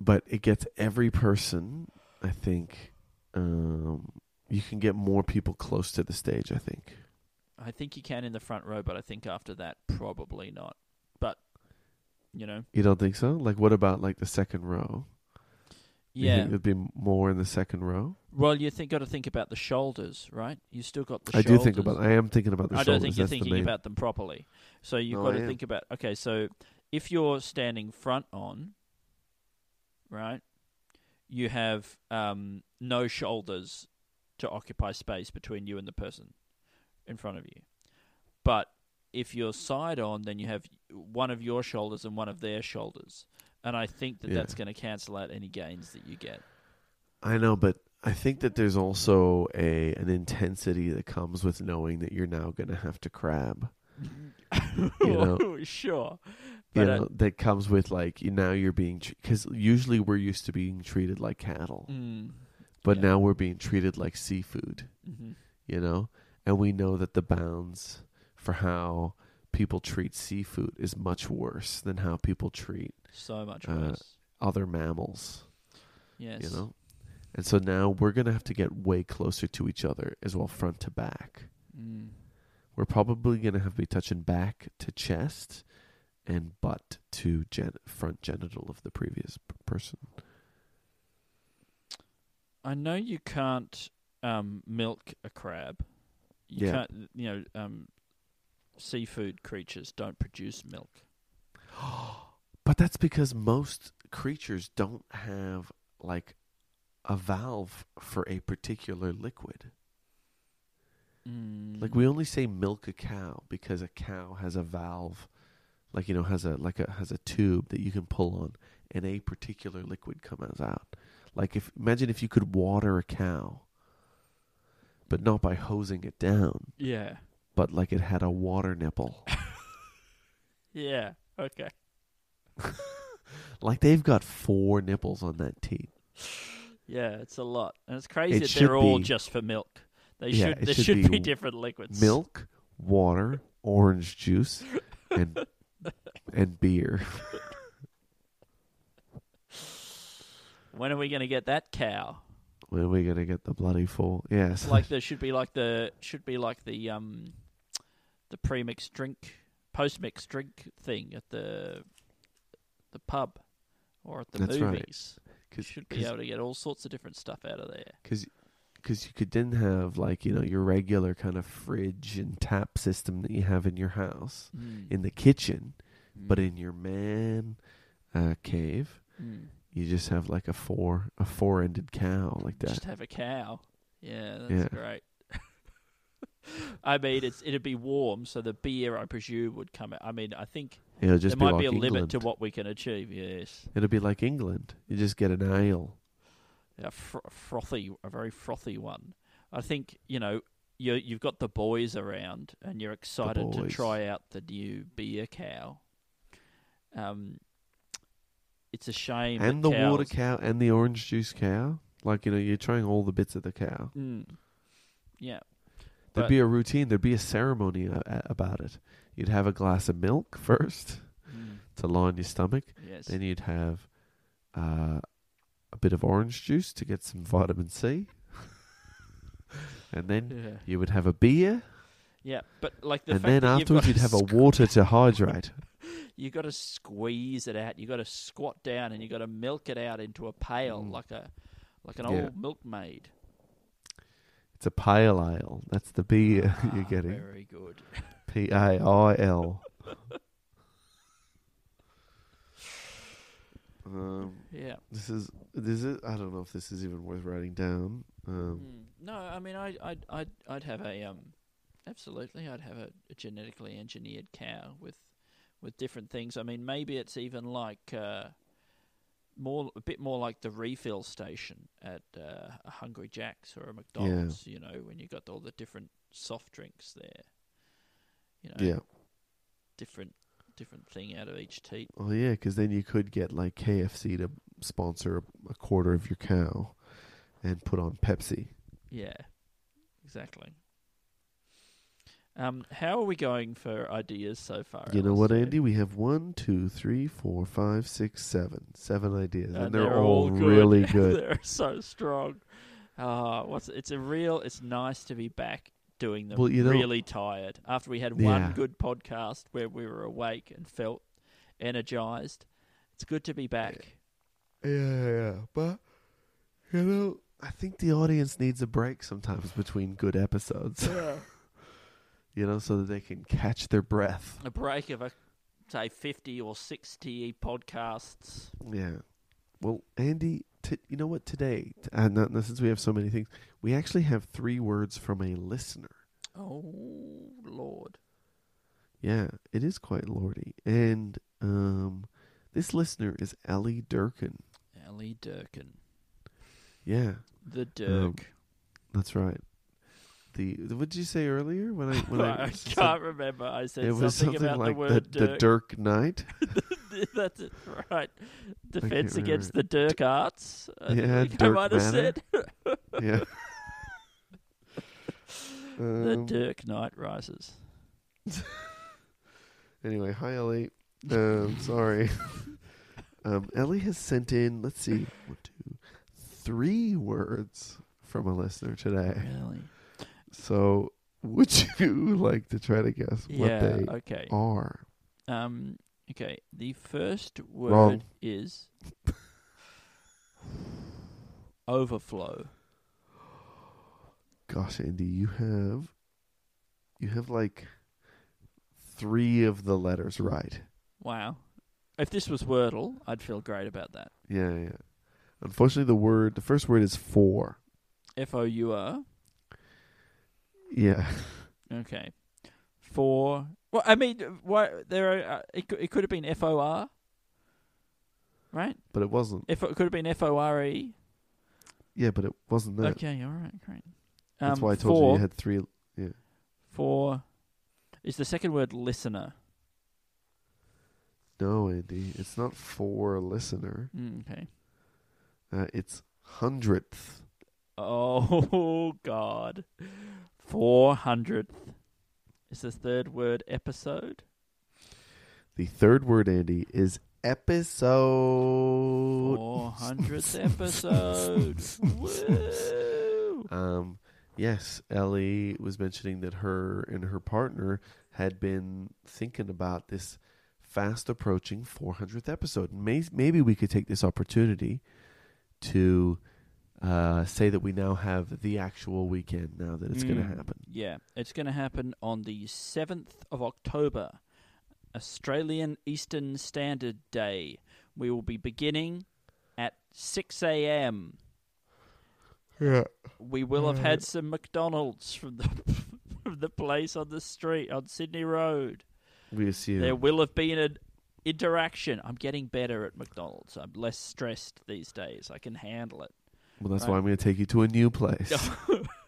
Speaker 2: but it gets every person. I think um, you can get more people close to the stage. I think.
Speaker 1: I think you can in the front row, but I think after that, probably not. But you know,
Speaker 2: You don't think so? Like, what about like the second row? You
Speaker 1: Yeah.
Speaker 2: think it'd be more in the second row.
Speaker 1: Well, you think got to think about the shoulders, right? You still got the
Speaker 2: I
Speaker 1: shoulders.
Speaker 2: do think about. I am thinking about the
Speaker 1: I
Speaker 2: shoulders.
Speaker 1: don't think you're
Speaker 2: That's
Speaker 1: thinking
Speaker 2: main-
Speaker 1: about them properly. So you've
Speaker 2: No,
Speaker 1: got
Speaker 2: I
Speaker 1: to
Speaker 2: am.
Speaker 1: think about okay, so if you're standing front on, right, you have um, no shoulders to occupy space between you and the person in front of you. But if you're side on, then you have one of your shoulders and one of their shoulders. And I think that
Speaker 2: Yeah.
Speaker 1: that's going to cancel out any gains that you get.
Speaker 2: I know, but I think that there's also a an intensity that comes with knowing that you're now going to have to crab. You know.
Speaker 1: sure.
Speaker 2: You
Speaker 1: But, uh,
Speaker 2: know, that comes with like you now you're being because usually we're used to being treated like cattle,
Speaker 1: Mm,
Speaker 2: but
Speaker 1: yeah.
Speaker 2: now we're being treated like seafood.
Speaker 1: mhm.
Speaker 2: You know, and we know that the bounds for how people treat seafood is much worse than how people treat
Speaker 1: so much
Speaker 2: uh,
Speaker 1: worse.
Speaker 2: other mammals.
Speaker 1: Yes.
Speaker 2: You know, and so now we're gonna have to get way closer to each other as well, front to back.
Speaker 1: Mm.
Speaker 2: We're probably gonna have to be touching back to chest and butt to gen- front genital of the previous p- person.
Speaker 1: I know you can't um, milk a crab. You
Speaker 2: Yeah.
Speaker 1: can't. You know, um, seafood creatures don't produce milk.
Speaker 2: But that's because most creatures don't have like a valve for a particular liquid.
Speaker 1: Mm.
Speaker 2: Like we only say milk a cow because a cow has a valve, like you know has a like a has a tube that you can pull on, and a particular liquid comes out. Like if imagine if you could water a cow, but not by hosing it down,
Speaker 1: Yeah.
Speaker 2: But like it had a water nipple.
Speaker 1: Yeah. Okay.
Speaker 2: like they've got four nipples on that teat.
Speaker 1: Yeah, it's a lot, and it's crazy
Speaker 2: It
Speaker 1: that they're all
Speaker 2: be-
Speaker 1: just for milk. They
Speaker 2: Yeah,
Speaker 1: should. There
Speaker 2: should
Speaker 1: should,
Speaker 2: be
Speaker 1: be, different liquids.
Speaker 2: Milk, water, orange juice, and and beer.
Speaker 1: When are we going to get that cow?
Speaker 2: When are we gonna get the bloody full? Yes.
Speaker 1: like there should be like the should be like the um the pre-mixed drink post-mixed drink thing at the the pub or at the
Speaker 2: That's right.
Speaker 1: movies.
Speaker 2: Cause,
Speaker 1: should be able to get all sorts of different stuff out of there.
Speaker 2: Because because you could then have like you know your regular kind of fridge and tap system that you have in your house
Speaker 1: Mm.
Speaker 2: in the kitchen, but
Speaker 1: Mm.
Speaker 2: in your man uh, cave
Speaker 1: Mm.
Speaker 2: you just have like a four a four ended cow like that.
Speaker 1: just have a cow. Yeah, that's
Speaker 2: Yeah.
Speaker 1: great. I mean, it's it'd be warm, so the beer, I presume, would come out. I mean, I think there
Speaker 2: be
Speaker 1: might
Speaker 2: like
Speaker 1: be a
Speaker 2: England.
Speaker 1: limit to what we can achieve. Yes,
Speaker 2: It'll be like England. You just get an ale.
Speaker 1: a fr- frothy, a very frothy one. I think you know you you've got the boys around, and you're excited to try out the new beer cow. Um, it's a shame
Speaker 2: and the water cow and the orange juice cow. Like you know, you're trying all the bits of the cow.
Speaker 1: Mm. Yeah,
Speaker 2: There'd
Speaker 1: But-
Speaker 2: be a routine. There'd be a ceremony a- a- about it. You'd have a glass of milk first
Speaker 1: Mm.
Speaker 2: to line your stomach.
Speaker 1: yes.
Speaker 2: Then you'd have uh, a bit of orange juice to get some vitamin C. and then
Speaker 1: yeah.
Speaker 2: you would have a beer.
Speaker 1: yeah, but like the
Speaker 2: and then afterwards you'd have a water to hydrate.
Speaker 1: You've got to squeeze it out. You've got to squat down and you've got to milk it out into a pail
Speaker 2: Mm.
Speaker 1: like a like an
Speaker 2: Yeah.
Speaker 1: old milkmaid.
Speaker 2: It's a pale ale. That's the beer you're
Speaker 1: Ah,
Speaker 2: getting.
Speaker 1: Very good.
Speaker 2: P A I L. Um,
Speaker 1: Yeah.
Speaker 2: this is this is I don't know if this is even worth writing down. Um,
Speaker 1: Mm. No, I mean, I, I'd, I'd, I'd have a um, absolutely, I'd have a, a genetically engineered cow with, with different things. I mean, maybe it's even like uh, more, a bit more like the refill station at uh, a Hungry Jack's or a McDonald's. You know, when you got all the different soft drinks there. You know,
Speaker 2: yeah.
Speaker 1: different, different thing out of each teat.
Speaker 2: Oh yeah, because then you could get like KFC to sponsor a quarter of your cow, and put on Pepsi.
Speaker 1: Yeah, exactly. Um, how are we going for ideas so far?
Speaker 2: You know what? Andy? We have one, two, three, four, five, six, seven, seven ideas, and,
Speaker 1: And
Speaker 2: they're, all,
Speaker 1: good.
Speaker 2: really good.
Speaker 1: they're so strong. Uh, what's it's a real. It's nice to be back doing them.
Speaker 2: Well, you know-
Speaker 1: really tired after we had
Speaker 2: Yeah.
Speaker 1: one good podcast where we were awake and felt energized. It's good to be back.
Speaker 2: yeah, yeah, yeah. but You know, I think the audience needs a break sometimes between good episodes. you know, so that they can catch their breath.
Speaker 1: A break of a say fifty or sixty podcasts.
Speaker 2: Yeah. Well, Andy, t- you know what? Today, t- and uh, since we have so many things, we actually have three words from a listener.
Speaker 1: Oh Lord.
Speaker 2: Yeah, it is quite lordy. And um, this listener is Ellie Durkin.
Speaker 1: Ellie Durkin.
Speaker 2: Yeah,
Speaker 1: The Dirk.
Speaker 2: that's right. The what did you say earlier when I when I,
Speaker 1: I can't remember. I said
Speaker 2: it was
Speaker 1: something,
Speaker 2: something
Speaker 1: about
Speaker 2: like
Speaker 1: the word
Speaker 2: the, the
Speaker 1: Dirk.
Speaker 2: Dirk Knight.
Speaker 1: That's it, right. Defense against the Dirk Arts. I
Speaker 2: Yeah,
Speaker 1: think I might have said
Speaker 2: yeah.
Speaker 1: the
Speaker 2: Um,
Speaker 1: Dirk Knight rises.
Speaker 2: Anyway, hi Ellie. Um, sorry. um, Ellie has sent in. Let's see, one, two, three words from a listener today.
Speaker 1: Really?
Speaker 2: So, would you like to try to guess what
Speaker 1: yeah.
Speaker 2: they
Speaker 1: Okay.
Speaker 2: are?
Speaker 1: Um. Okay. The first word
Speaker 2: Wrong.
Speaker 1: is overflow.
Speaker 2: Gosh, Andy, you have you have like three of the letters right.
Speaker 1: Wow. If this was Wordle, I'd feel great about that.
Speaker 2: Yeah, yeah. Unfortunately, the word, the first word is for.
Speaker 1: F O U R.
Speaker 2: Yeah,
Speaker 1: Okay. For well, I mean, why there are uh, it could, it could have been F O R. Right?
Speaker 2: but it wasn't.
Speaker 1: If it could have been F O R E.
Speaker 2: Yeah, but it wasn't that.
Speaker 1: Okay, all right, great.
Speaker 2: That's
Speaker 1: Um,
Speaker 2: why I told you
Speaker 1: for,
Speaker 2: you had three. Yeah.
Speaker 1: For is the second word listener.
Speaker 2: No, Andy, it's not for a listener.
Speaker 1: Mm, okay.
Speaker 2: Uh, it's hundredth.
Speaker 1: Oh God. Four hundredth is the third word episode.
Speaker 2: The third word, Andy, is episode.
Speaker 1: Four hundredth episode. Woo!
Speaker 2: Um, yes, Ellie was mentioning that her and her partner had been thinking about this fast approaching 400th episode. May- Maybe we could take this opportunity to uh, say that we now have the actual weekend now that it's going to
Speaker 1: Mm,
Speaker 2: happen.
Speaker 1: Yeah, it's going to happen on the 7th of October, Australian Eastern Standard Day. We will be beginning at 6 a.m.
Speaker 2: Yeah.
Speaker 1: We will have had some McDonald's from the from the place on the street on Sydney Road.
Speaker 2: We assume.
Speaker 1: There will have been an interaction. I'm getting better at McDonald's. I'm less stressed these days. I can handle it.
Speaker 2: Well, that's why I'm going to take you to a new place.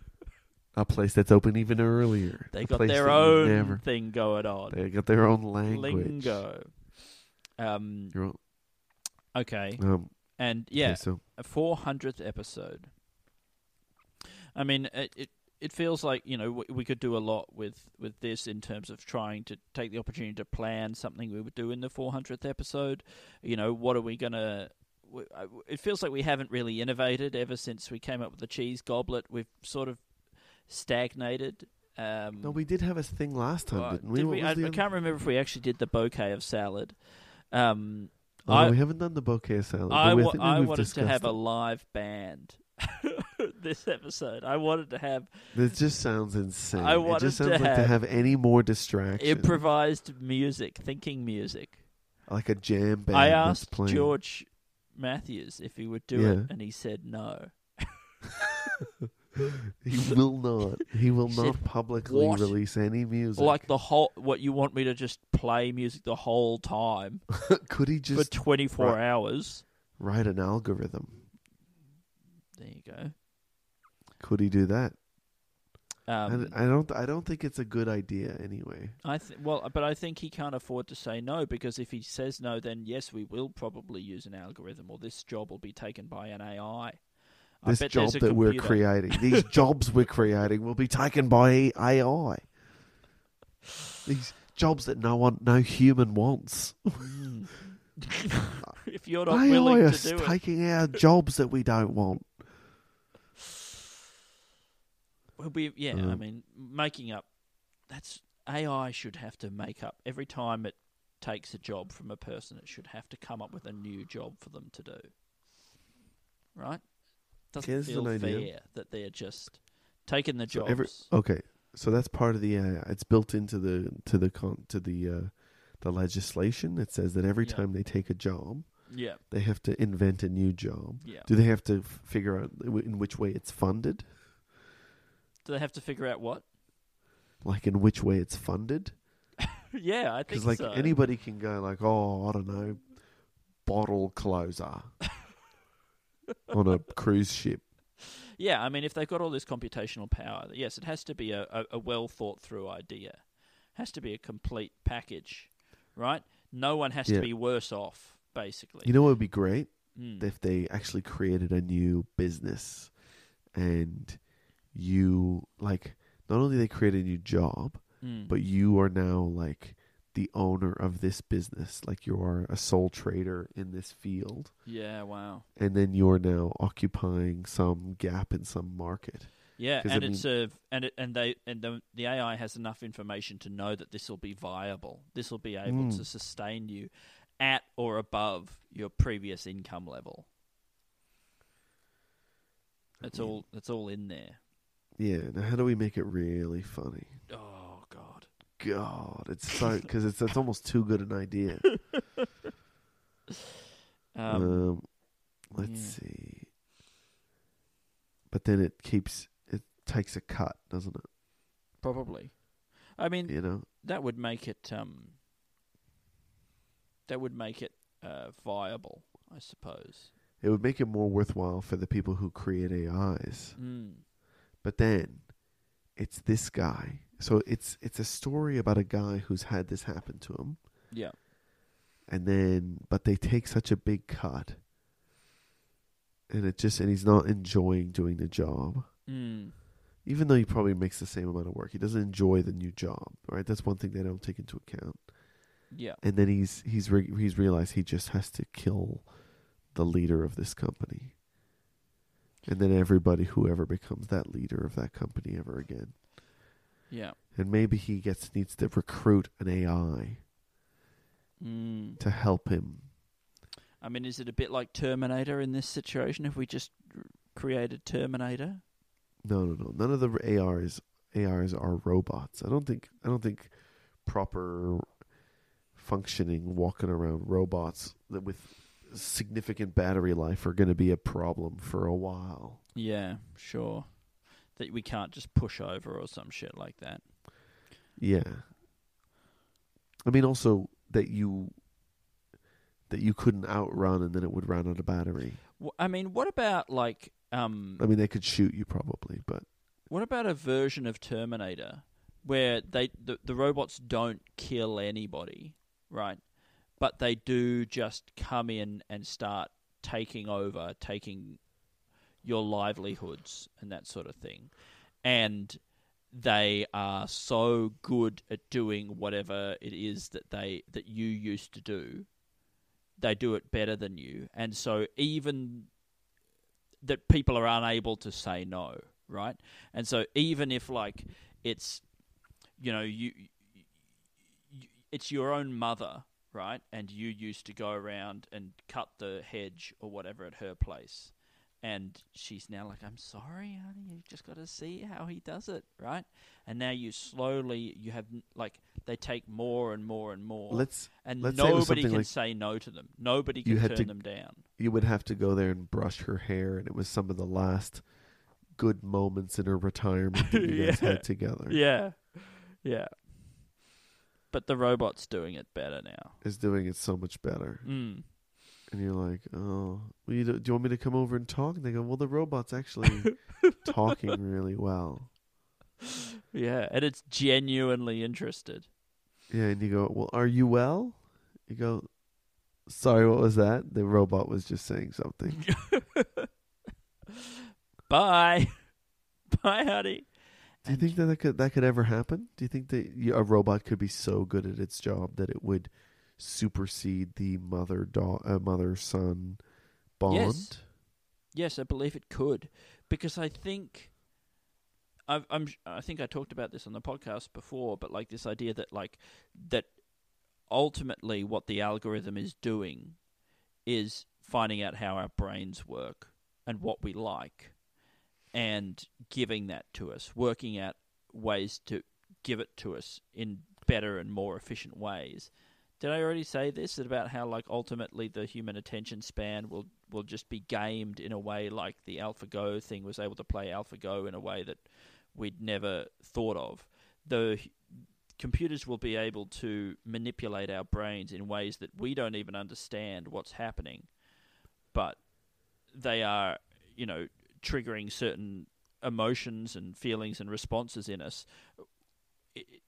Speaker 2: a place that's open even earlier.
Speaker 1: they
Speaker 2: A
Speaker 1: got
Speaker 2: place
Speaker 1: their
Speaker 2: that you've
Speaker 1: own
Speaker 2: Never,
Speaker 1: thing going on.
Speaker 2: they got their own language.
Speaker 1: Lingo. Um,
Speaker 2: Your own-
Speaker 1: okay.
Speaker 2: um,
Speaker 1: And
Speaker 2: okay,
Speaker 1: yeah,
Speaker 2: so
Speaker 1: a 400th episode. I mean, it, it it feels like you know we, we could do a lot with with this in terms of trying to take the opportunity to plan something we would do in the 400th episode. You know, what are we gonna? It feels like we haven't really innovated ever since we came up with the cheese goblet. We've sort of stagnated. Um,
Speaker 2: no, we did have a thing last time,
Speaker 1: uh,
Speaker 2: didn't we?
Speaker 1: did we? I, I can't remember if we actually did the bouquet of salad. Um,
Speaker 2: Oh,
Speaker 1: I-
Speaker 2: we haven't done the bouquet of salad.
Speaker 1: I, wa- I wanted to have a live band this episode. I wanted to have
Speaker 2: This just sounds insane.
Speaker 1: I
Speaker 2: it
Speaker 1: wanted
Speaker 2: just sounds
Speaker 1: to
Speaker 2: like to
Speaker 1: have
Speaker 2: have any more distraction.
Speaker 1: improvised music, thinking music.
Speaker 2: like a jam band.
Speaker 1: I asked. George Matthews if he would do
Speaker 2: Yeah.
Speaker 1: it, and he said no.
Speaker 2: He will not. He will
Speaker 1: He
Speaker 2: not
Speaker 1: said,
Speaker 2: publicly
Speaker 1: "What?"
Speaker 2: release any music.
Speaker 1: Like the whole, what you want me to just play music the whole time
Speaker 2: Could he just for
Speaker 1: twenty four hours?
Speaker 2: write an algorithm?
Speaker 1: There you go.
Speaker 2: Could he do that?
Speaker 1: Um,
Speaker 2: I, I don't. I don't think it's a good idea. Anyway,
Speaker 1: I th- well, but I think he can't afford to say no because if he says no, then yes, we will probably use an algorithm, or this job will be taken by an AI. I
Speaker 2: this job that we're creating, these jobs we're creating, will be taken by AI. These jobs that no one, no human wants.
Speaker 1: Mm. if you're not
Speaker 2: AI
Speaker 1: willing to do it,
Speaker 2: taking our jobs that we don't want.
Speaker 1: Well, we yeah. I
Speaker 2: Mm.
Speaker 1: mean, making up. That's AI should have to make up every time it takes a job from a person. It should have to come up with a new job for them to do. Right? doesn't
Speaker 2: Here's
Speaker 1: feel
Speaker 2: idea.
Speaker 1: fair that they're just taking the
Speaker 2: So
Speaker 1: jobs.
Speaker 2: every- okay, so that's part of the AI. It's built into the to the con, to the uh, the legislation. It says that every
Speaker 1: Yeah.
Speaker 2: time they take a job,
Speaker 1: yeah,
Speaker 2: they have to invent a new job.
Speaker 1: yeah.
Speaker 2: Do they have to f- figure out w- in which way it's funded?
Speaker 1: Do they have to figure out what?
Speaker 2: Like in which way it's funded?
Speaker 1: yeah, I think
Speaker 2: Because like
Speaker 1: so.
Speaker 2: anybody can go like, oh, I don't know, bottle closer on a cruise ship.
Speaker 1: Yeah, I mean, if they've got all this computational power, yes, it has to be a, a, a well thought through idea. Has to be a complete package, right? No one has
Speaker 2: Yeah.
Speaker 1: to be worse off, basically.
Speaker 2: You know what would be great
Speaker 1: Mm.
Speaker 2: if they actually created a new business, and you like not only they create a new job,
Speaker 1: Mm.
Speaker 2: but you are now like the owner of this business, like you are a sole trader in this field,
Speaker 1: yeah, wow.
Speaker 2: and then you're now occupying some gap in some market.
Speaker 1: Yeah, and
Speaker 2: I
Speaker 1: it's a and it, and they and the, the AI has enough information to know that this will be viable. This will be able
Speaker 2: Mm.
Speaker 1: to sustain you at or above your previous income level. It's
Speaker 2: mean-
Speaker 1: all it's all in there.
Speaker 2: Yeah. Now, how do we make it really funny?
Speaker 1: Oh god.
Speaker 2: God, it's so because it's it's almost too good an idea.
Speaker 1: Um,
Speaker 2: Um, let's
Speaker 1: yeah.
Speaker 2: see. But then it keeps it takes a cut, doesn't it?
Speaker 1: probably. I mean,
Speaker 2: You know.
Speaker 1: that would make it um that would make it uh, viable, I suppose.
Speaker 2: It would make it more worthwhile for the people who create AIs.
Speaker 1: Mm.
Speaker 2: But then it's this guy. So it's it's a story about a guy who's had this happen to him
Speaker 1: Yeah.
Speaker 2: and then but they take such a big cut. And it just and he's not enjoying doing the job.
Speaker 1: Mm.
Speaker 2: Even though he probably makes the same amount of work, he doesn't enjoy the new job, right? That's one thing they don't take into account.
Speaker 1: Yeah.
Speaker 2: And then he's he's re- he's realized he just has to kill the leader of this company. And then everybody who ever becomes that leader of that company ever again.
Speaker 1: Yeah.
Speaker 2: And maybe he gets needs to recruit an AI
Speaker 1: Mm.
Speaker 2: to help him.
Speaker 1: I mean, is it a bit like Terminator in this situation? If we just created Terminator,
Speaker 2: No, no, no. None of the ARs ARs are robots. I don't think I don't think proper functioning walking around robots that with significant battery life are going to be a problem for a while.
Speaker 1: yeah, sure, that we can't just push over or some shit like that.
Speaker 2: Yeah. I mean also that you that you couldn't outrun and then it would run out of battery.
Speaker 1: I mean, what about like um,
Speaker 2: I mean they could shoot you probably, but
Speaker 1: what about a version of Terminator where they the, the robots don't kill anybody, right? But they do just come in and start taking over, taking your livelihoods and that sort of thing. And they are so good at doing whatever it is that they that you used to do. They do it better than you. And so even that people are unable to say no, right? And so even if like it's you know you, you it's your own mother, right? And you used to go around and cut the hedge or whatever at her place. And she's now like, I'm sorry, honey. You've just got to see how he does it, right? And now you slowly, you have like they take more and more and more.
Speaker 2: let's
Speaker 1: and
Speaker 2: let's say
Speaker 1: nobody
Speaker 2: something
Speaker 1: can
Speaker 2: like-
Speaker 1: say no to them. Nobody
Speaker 2: You
Speaker 1: can turn
Speaker 2: to-
Speaker 1: them down.
Speaker 2: you would have to go there and brush her hair and it was some of the last good moments in her retirement that you guys
Speaker 1: Yeah.
Speaker 2: had together.
Speaker 1: Yeah, yeah. But the robot's doing it better now.
Speaker 2: Is doing it so much better.
Speaker 1: Mm.
Speaker 2: And you're like, oh, well, you do, do you want me to come over and talk? And they go, well, the robot's actually talking really well.
Speaker 1: Yeah, and it's genuinely interested.
Speaker 2: Yeah, and you go, well, are you well? You go, sorry, what was that? The robot was just saying something.
Speaker 1: Bye, bye, honey.
Speaker 2: Do you think that, that could that could ever happen? Do you think that a robot could be so good at its job that it would supersede the mother da- uh, mother son bond?
Speaker 1: Yes. Yes, I believe it could, because I think. I've, I'm. I think I talked about this on the podcast before, but like this idea that like that ultimately what the algorithm is doing is finding out how our brains work, and what we like, and giving that to us, working out ways to give it to us in better and more efficient ways. Did I already say this about how like ultimately the human attention span will will just be gamed in a way like the AlphaGo thing was able to play AlphaGo in a way that we'd never thought of. The computers will be able to manipulate our brains in ways that we don't even understand what's happening, but they are, you know, triggering certain emotions and feelings and responses in us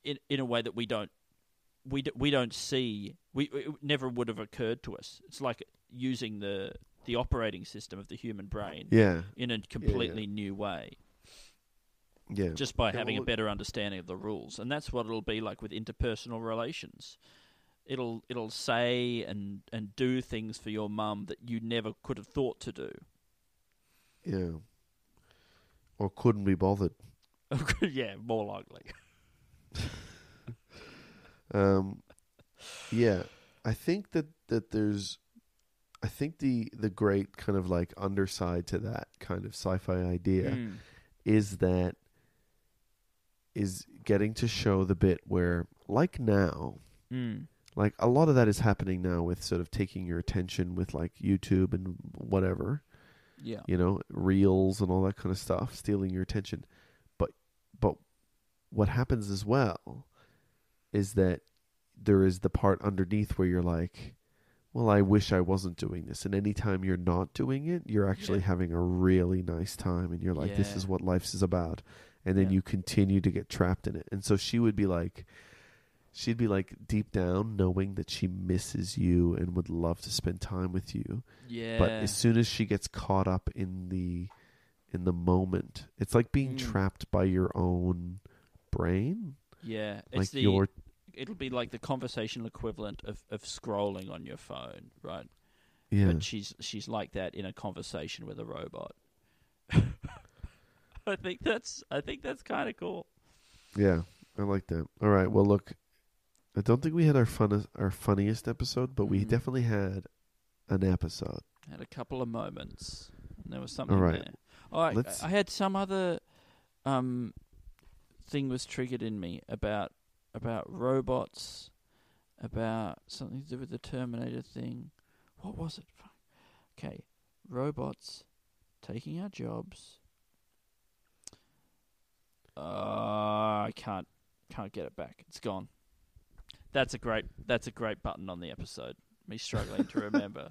Speaker 1: in in a way that we don't we d- we don't see we it never would have occurred to us. It's like using the the operating system of the human brain
Speaker 2: Yeah,
Speaker 1: in a completely new way
Speaker 2: yeah.
Speaker 1: just by
Speaker 2: Yeah,
Speaker 1: having
Speaker 2: well,
Speaker 1: a better understanding of the rules. And that's what it'll be like with interpersonal relations. It'll it'll say and and do things for your mum that you never could have thought to do.
Speaker 2: Yeah. Or couldn't be bothered.
Speaker 1: yeah, more likely.
Speaker 2: Um, yeah, I think that that there's, I think the the great kind of like underside to that kind of sci-fi idea
Speaker 1: Mm.
Speaker 2: is that is getting to show the bit where, like now,
Speaker 1: Mm.
Speaker 2: like a lot of that is happening now with sort of taking your attention with like YouTube and whatever,
Speaker 1: Yeah.
Speaker 2: you know, reels and all that kind of stuff, stealing your attention. But but what happens as well is that there is the part underneath where you're like, well, I wish I wasn't doing this. And anytime you're not doing it, you're actually
Speaker 1: Yeah.
Speaker 2: having a really nice time and you're like, this is what life is about. And then
Speaker 1: Yeah.
Speaker 2: you continue to get trapped in it. And so she would be like, she'd be like deep down knowing that she misses you and would love to spend time with you.
Speaker 1: Yeah.
Speaker 2: But as soon as she gets caught up in the in the moment, it's like being
Speaker 1: Mm.
Speaker 2: trapped by your own brain.
Speaker 1: yeah. It's the
Speaker 2: your
Speaker 1: it'll be like the conversational equivalent of, of scrolling on your phone, right?
Speaker 2: yeah.
Speaker 1: But she's she's like that in a conversation with a robot. I think that's I think that's kind of cool.
Speaker 2: Yeah, I like that. All right. Well, look, I don't think we had our funnest, our funniest episode, but we
Speaker 1: Mhm.
Speaker 2: definitely had an episode.
Speaker 1: Had a couple of moments. And there was something
Speaker 2: All right.
Speaker 1: there. Oh, I,
Speaker 2: Let's-
Speaker 1: I had some other um thing was triggered in me about about robots, about something to do with the Terminator thing. What was it? Fuck. Okay, robots taking our jobs. Uh, I can't can't get it back. It's gone. That's a great that's a great button on the episode. Me struggling to remember.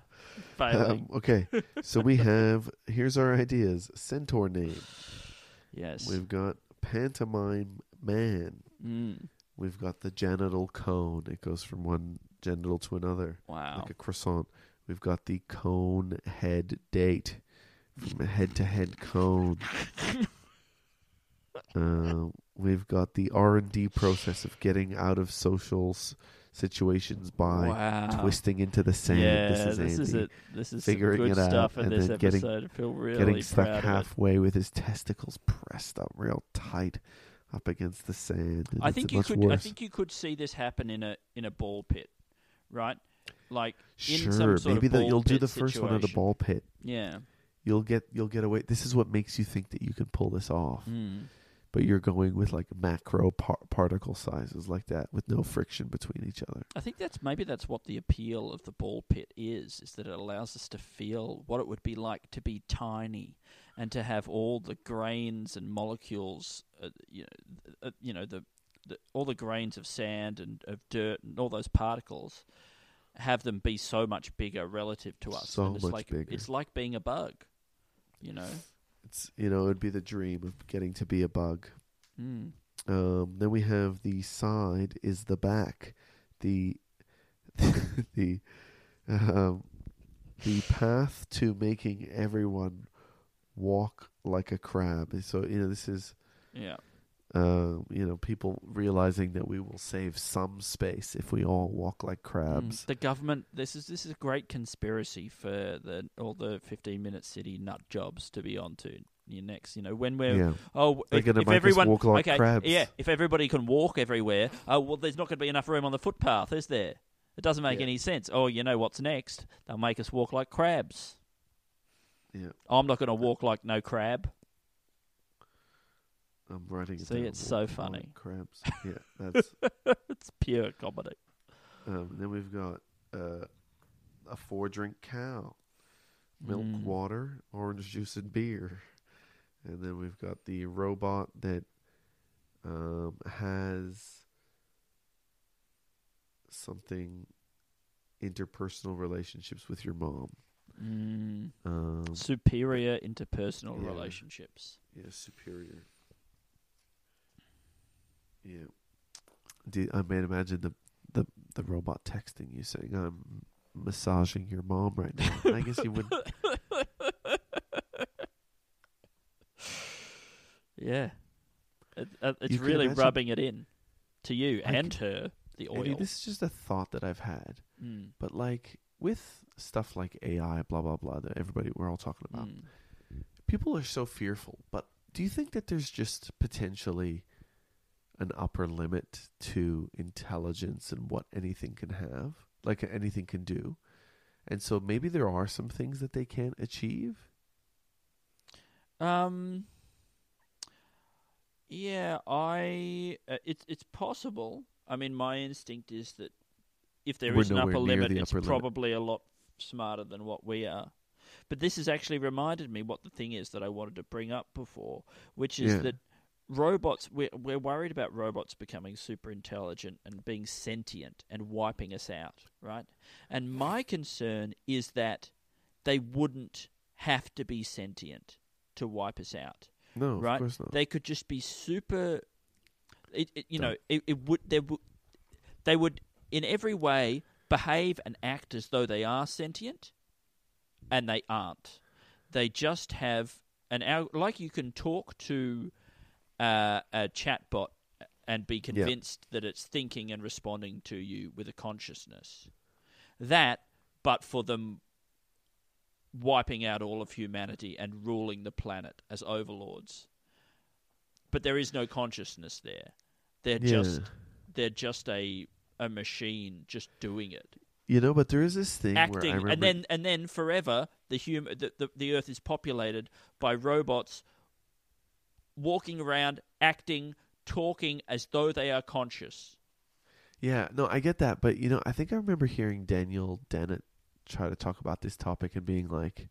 Speaker 1: Failing.
Speaker 2: Um, okay, so we have here's our ideas: centaur name.
Speaker 1: yes.
Speaker 2: We've got pantomime man.
Speaker 1: Mm.
Speaker 2: We've got the genital cone. It goes from one genital to another,
Speaker 1: Wow.
Speaker 2: like a croissant. We've got the cone head date, from a head to head cone. uh, we've got the R and D process of getting out of social situations by
Speaker 1: wow.
Speaker 2: twisting into the sand.
Speaker 1: Yeah,
Speaker 2: this is
Speaker 1: this is it. This is
Speaker 2: Figuring it out
Speaker 1: stuff in
Speaker 2: and
Speaker 1: this
Speaker 2: then getting-
Speaker 1: episode. I feel really
Speaker 2: getting stuck halfway with his testicles pressed up real tight up against the sand.
Speaker 1: I think you could.
Speaker 2: Worse.
Speaker 1: I think you could see this happen in a in a ball pit, right? Like in
Speaker 2: sure,
Speaker 1: some sort
Speaker 2: maybe
Speaker 1: of
Speaker 2: that
Speaker 1: ball
Speaker 2: you'll do the first one at the
Speaker 1: situation.
Speaker 2: ball pit.
Speaker 1: Yeah.
Speaker 2: You'll get you'll get away. This is what makes you think that you can pull this off.
Speaker 1: Mm.
Speaker 2: But you're going with like macro par- particle sizes like that with no friction between each other.
Speaker 1: I think that's maybe that's what the appeal of the ball pit is, is that it allows us to feel what it would be like to be tiny and to have all the grains and molecules, uh, you know, uh, you know the, the all the grains of sand and of dirt and all those particles, have them be so much bigger relative to us.
Speaker 2: So
Speaker 1: it's
Speaker 2: much
Speaker 1: like,
Speaker 2: bigger.
Speaker 1: It's like being a bug, you know.
Speaker 2: It's you know it'd be the dream of getting to be a bug.
Speaker 1: Mm.
Speaker 2: Um, then we have the side is the back, the the um, the path to making everyone walk like a crab. So you know this is
Speaker 1: Yeah.
Speaker 2: Uh, you know people realizing that we will save some space if we all walk like crabs.
Speaker 1: Mm. The government. This is this is a great conspiracy for the all the fifteen minute city nut jobs to be onto. You next, you know, when we're
Speaker 2: Yeah.
Speaker 1: oh,
Speaker 2: They're
Speaker 1: if,
Speaker 2: gonna
Speaker 1: if
Speaker 2: make us
Speaker 1: everyone
Speaker 2: walk like
Speaker 1: okay,
Speaker 2: crabs.
Speaker 1: yeah, if everybody can walk everywhere, oh well, there's not going to be enough room on the footpath, is there? It doesn't make
Speaker 2: Yeah.
Speaker 1: any sense. Oh, you know what's next? They'll make us walk like crabs.
Speaker 2: Yeah,
Speaker 1: I'm not going to walk like no crab.
Speaker 2: I'm writing
Speaker 1: See, it's so funny.
Speaker 2: Crabs. Yeah, that's.
Speaker 1: it's pure comedy.
Speaker 2: um, then we've got uh, a four drink cow, milk,
Speaker 1: Mm.
Speaker 2: water, orange juice, and beer. And then we've got the robot that um, has something interpersonal relationships with your mom.
Speaker 1: Mm.
Speaker 2: Um,
Speaker 1: Superior interpersonal
Speaker 2: Yeah.
Speaker 1: relationships.
Speaker 2: Yeah, superior. Yeah. Do, I mean, imagine the, the the robot texting you saying, "I'm massaging your mom right now." I guess you would.
Speaker 1: Yeah, it, uh, it's
Speaker 2: You can
Speaker 1: really
Speaker 2: imagine-
Speaker 1: rubbing it in to you
Speaker 2: I
Speaker 1: and her. The oil.
Speaker 2: This is just a thought that I've had,
Speaker 1: Mm.
Speaker 2: but like with stuff like AI, blah blah blah, that everybody we're all talking about,
Speaker 1: Mm.
Speaker 2: people are so fearful. But do you think that there's just potentially an upper limit to intelligence and what anything can have, like anything can do? And so maybe there are some things that they can't achieve.
Speaker 1: Um. Yeah, I. Uh, it's it's possible. I mean, my instinct is that if there
Speaker 2: We're
Speaker 1: is an upper limit, it's
Speaker 2: upper limit.
Speaker 1: probably a lot smarter than what we are. But this has actually reminded me what the thing is that I wanted to bring up before, which is
Speaker 2: Yeah.
Speaker 1: that robots we're, we're worried about robots becoming super intelligent and being sentient and wiping us out right and my concern is that they wouldn't have to be sentient to wipe us out
Speaker 2: No,
Speaker 1: right
Speaker 2: of course not.
Speaker 1: they could just be super it, it, you
Speaker 2: Dumb.
Speaker 1: know it, it would they would they would in every way behave and act as though they are sentient and they aren't they just have an like you can talk to uh, a chatbot and be convinced that it's thinking and responding to you with a consciousness. That but for them wiping out all of humanity and ruling the planet as overlords. But there is no consciousness there. They're
Speaker 2: Yeah.
Speaker 1: just they're just a a machine just doing it.
Speaker 2: You know, but there is this thing
Speaker 1: acting and then and then forever the hum the, the the earth is populated by robots walking around acting talking as though they are conscious
Speaker 2: Yeah, no, I get that, but you know, I think I remember hearing Daniel Dennett try to talk about this topic and being like,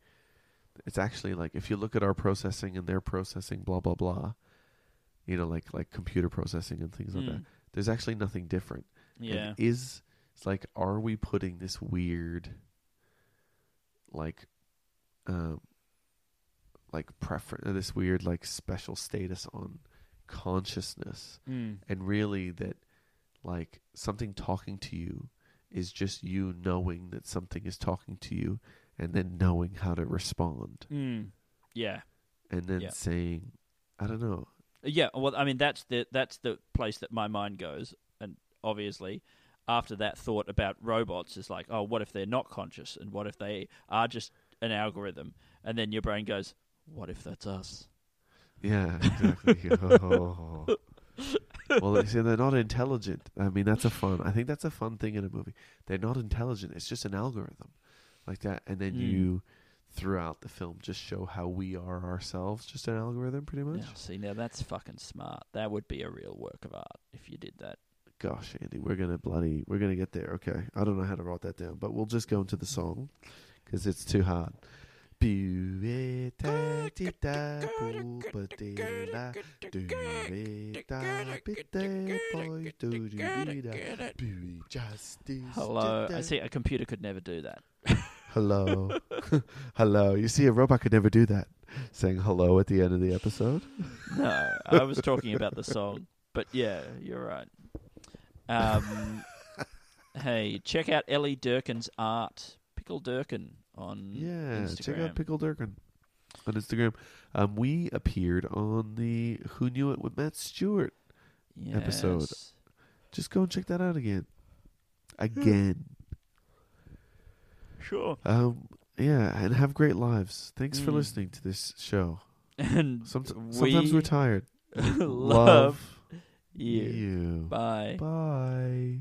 Speaker 2: it's actually like if you look at our processing and their processing, blah blah blah, you know, like like computer processing and things like that.
Speaker 1: Mm.
Speaker 2: There's actually nothing different. And
Speaker 1: yeah
Speaker 2: is it's like, are we putting this weird, like, um, like prefer this weird like special status on consciousness?
Speaker 1: mm.
Speaker 2: and really that like something talking to you is just you knowing that something is talking to you and then knowing how to respond
Speaker 1: Mm. yeah
Speaker 2: and then
Speaker 1: Yeah.
Speaker 2: saying i don't know
Speaker 1: Yeah, well, I mean that's the that's the place that my mind goes, and obviously, after that thought about robots is like, oh, what if they're not conscious, and what if they are just an algorithm, and then your brain goes, what if that's us?
Speaker 2: yeah exactly oh. well they say they're not intelligent i mean that's a fun i think that's a fun thing in a movie they're not intelligent it's just an algorithm like that and then
Speaker 1: Mm.
Speaker 2: you throughout the film just show how we are ourselves just an algorithm pretty much
Speaker 1: Now, see, now that's fucking smart. That would be a real work of art if you did that.
Speaker 2: Gosh, Andy, we're gonna bloody, we're gonna get there. Okay, I don't know how to write that down, but we'll just go into the song because it's too hard.
Speaker 1: Hello, I see a computer could never do that.
Speaker 2: Hello, hello. You see, a robot could never do that. Saying hello at the end of the episode.
Speaker 1: No, I was talking about the song, but yeah, you're right. Um, hey, check out Ellie Durkin's art, Pickle Durkin on
Speaker 2: Yeah,
Speaker 1: Instagram.
Speaker 2: check out Pickle Durkin on Instagram. Um, we appeared on the Who Knew It with Matt Stewart. episode. Just go and check that out again. Again.
Speaker 1: Sure.
Speaker 2: Um, yeah, and have great lives. Thanks for
Speaker 1: Mm.
Speaker 2: listening to this show.
Speaker 1: And
Speaker 2: Somet-
Speaker 1: we
Speaker 2: sometimes we're tired.
Speaker 1: love you.
Speaker 2: you.
Speaker 1: Bye.
Speaker 2: Bye.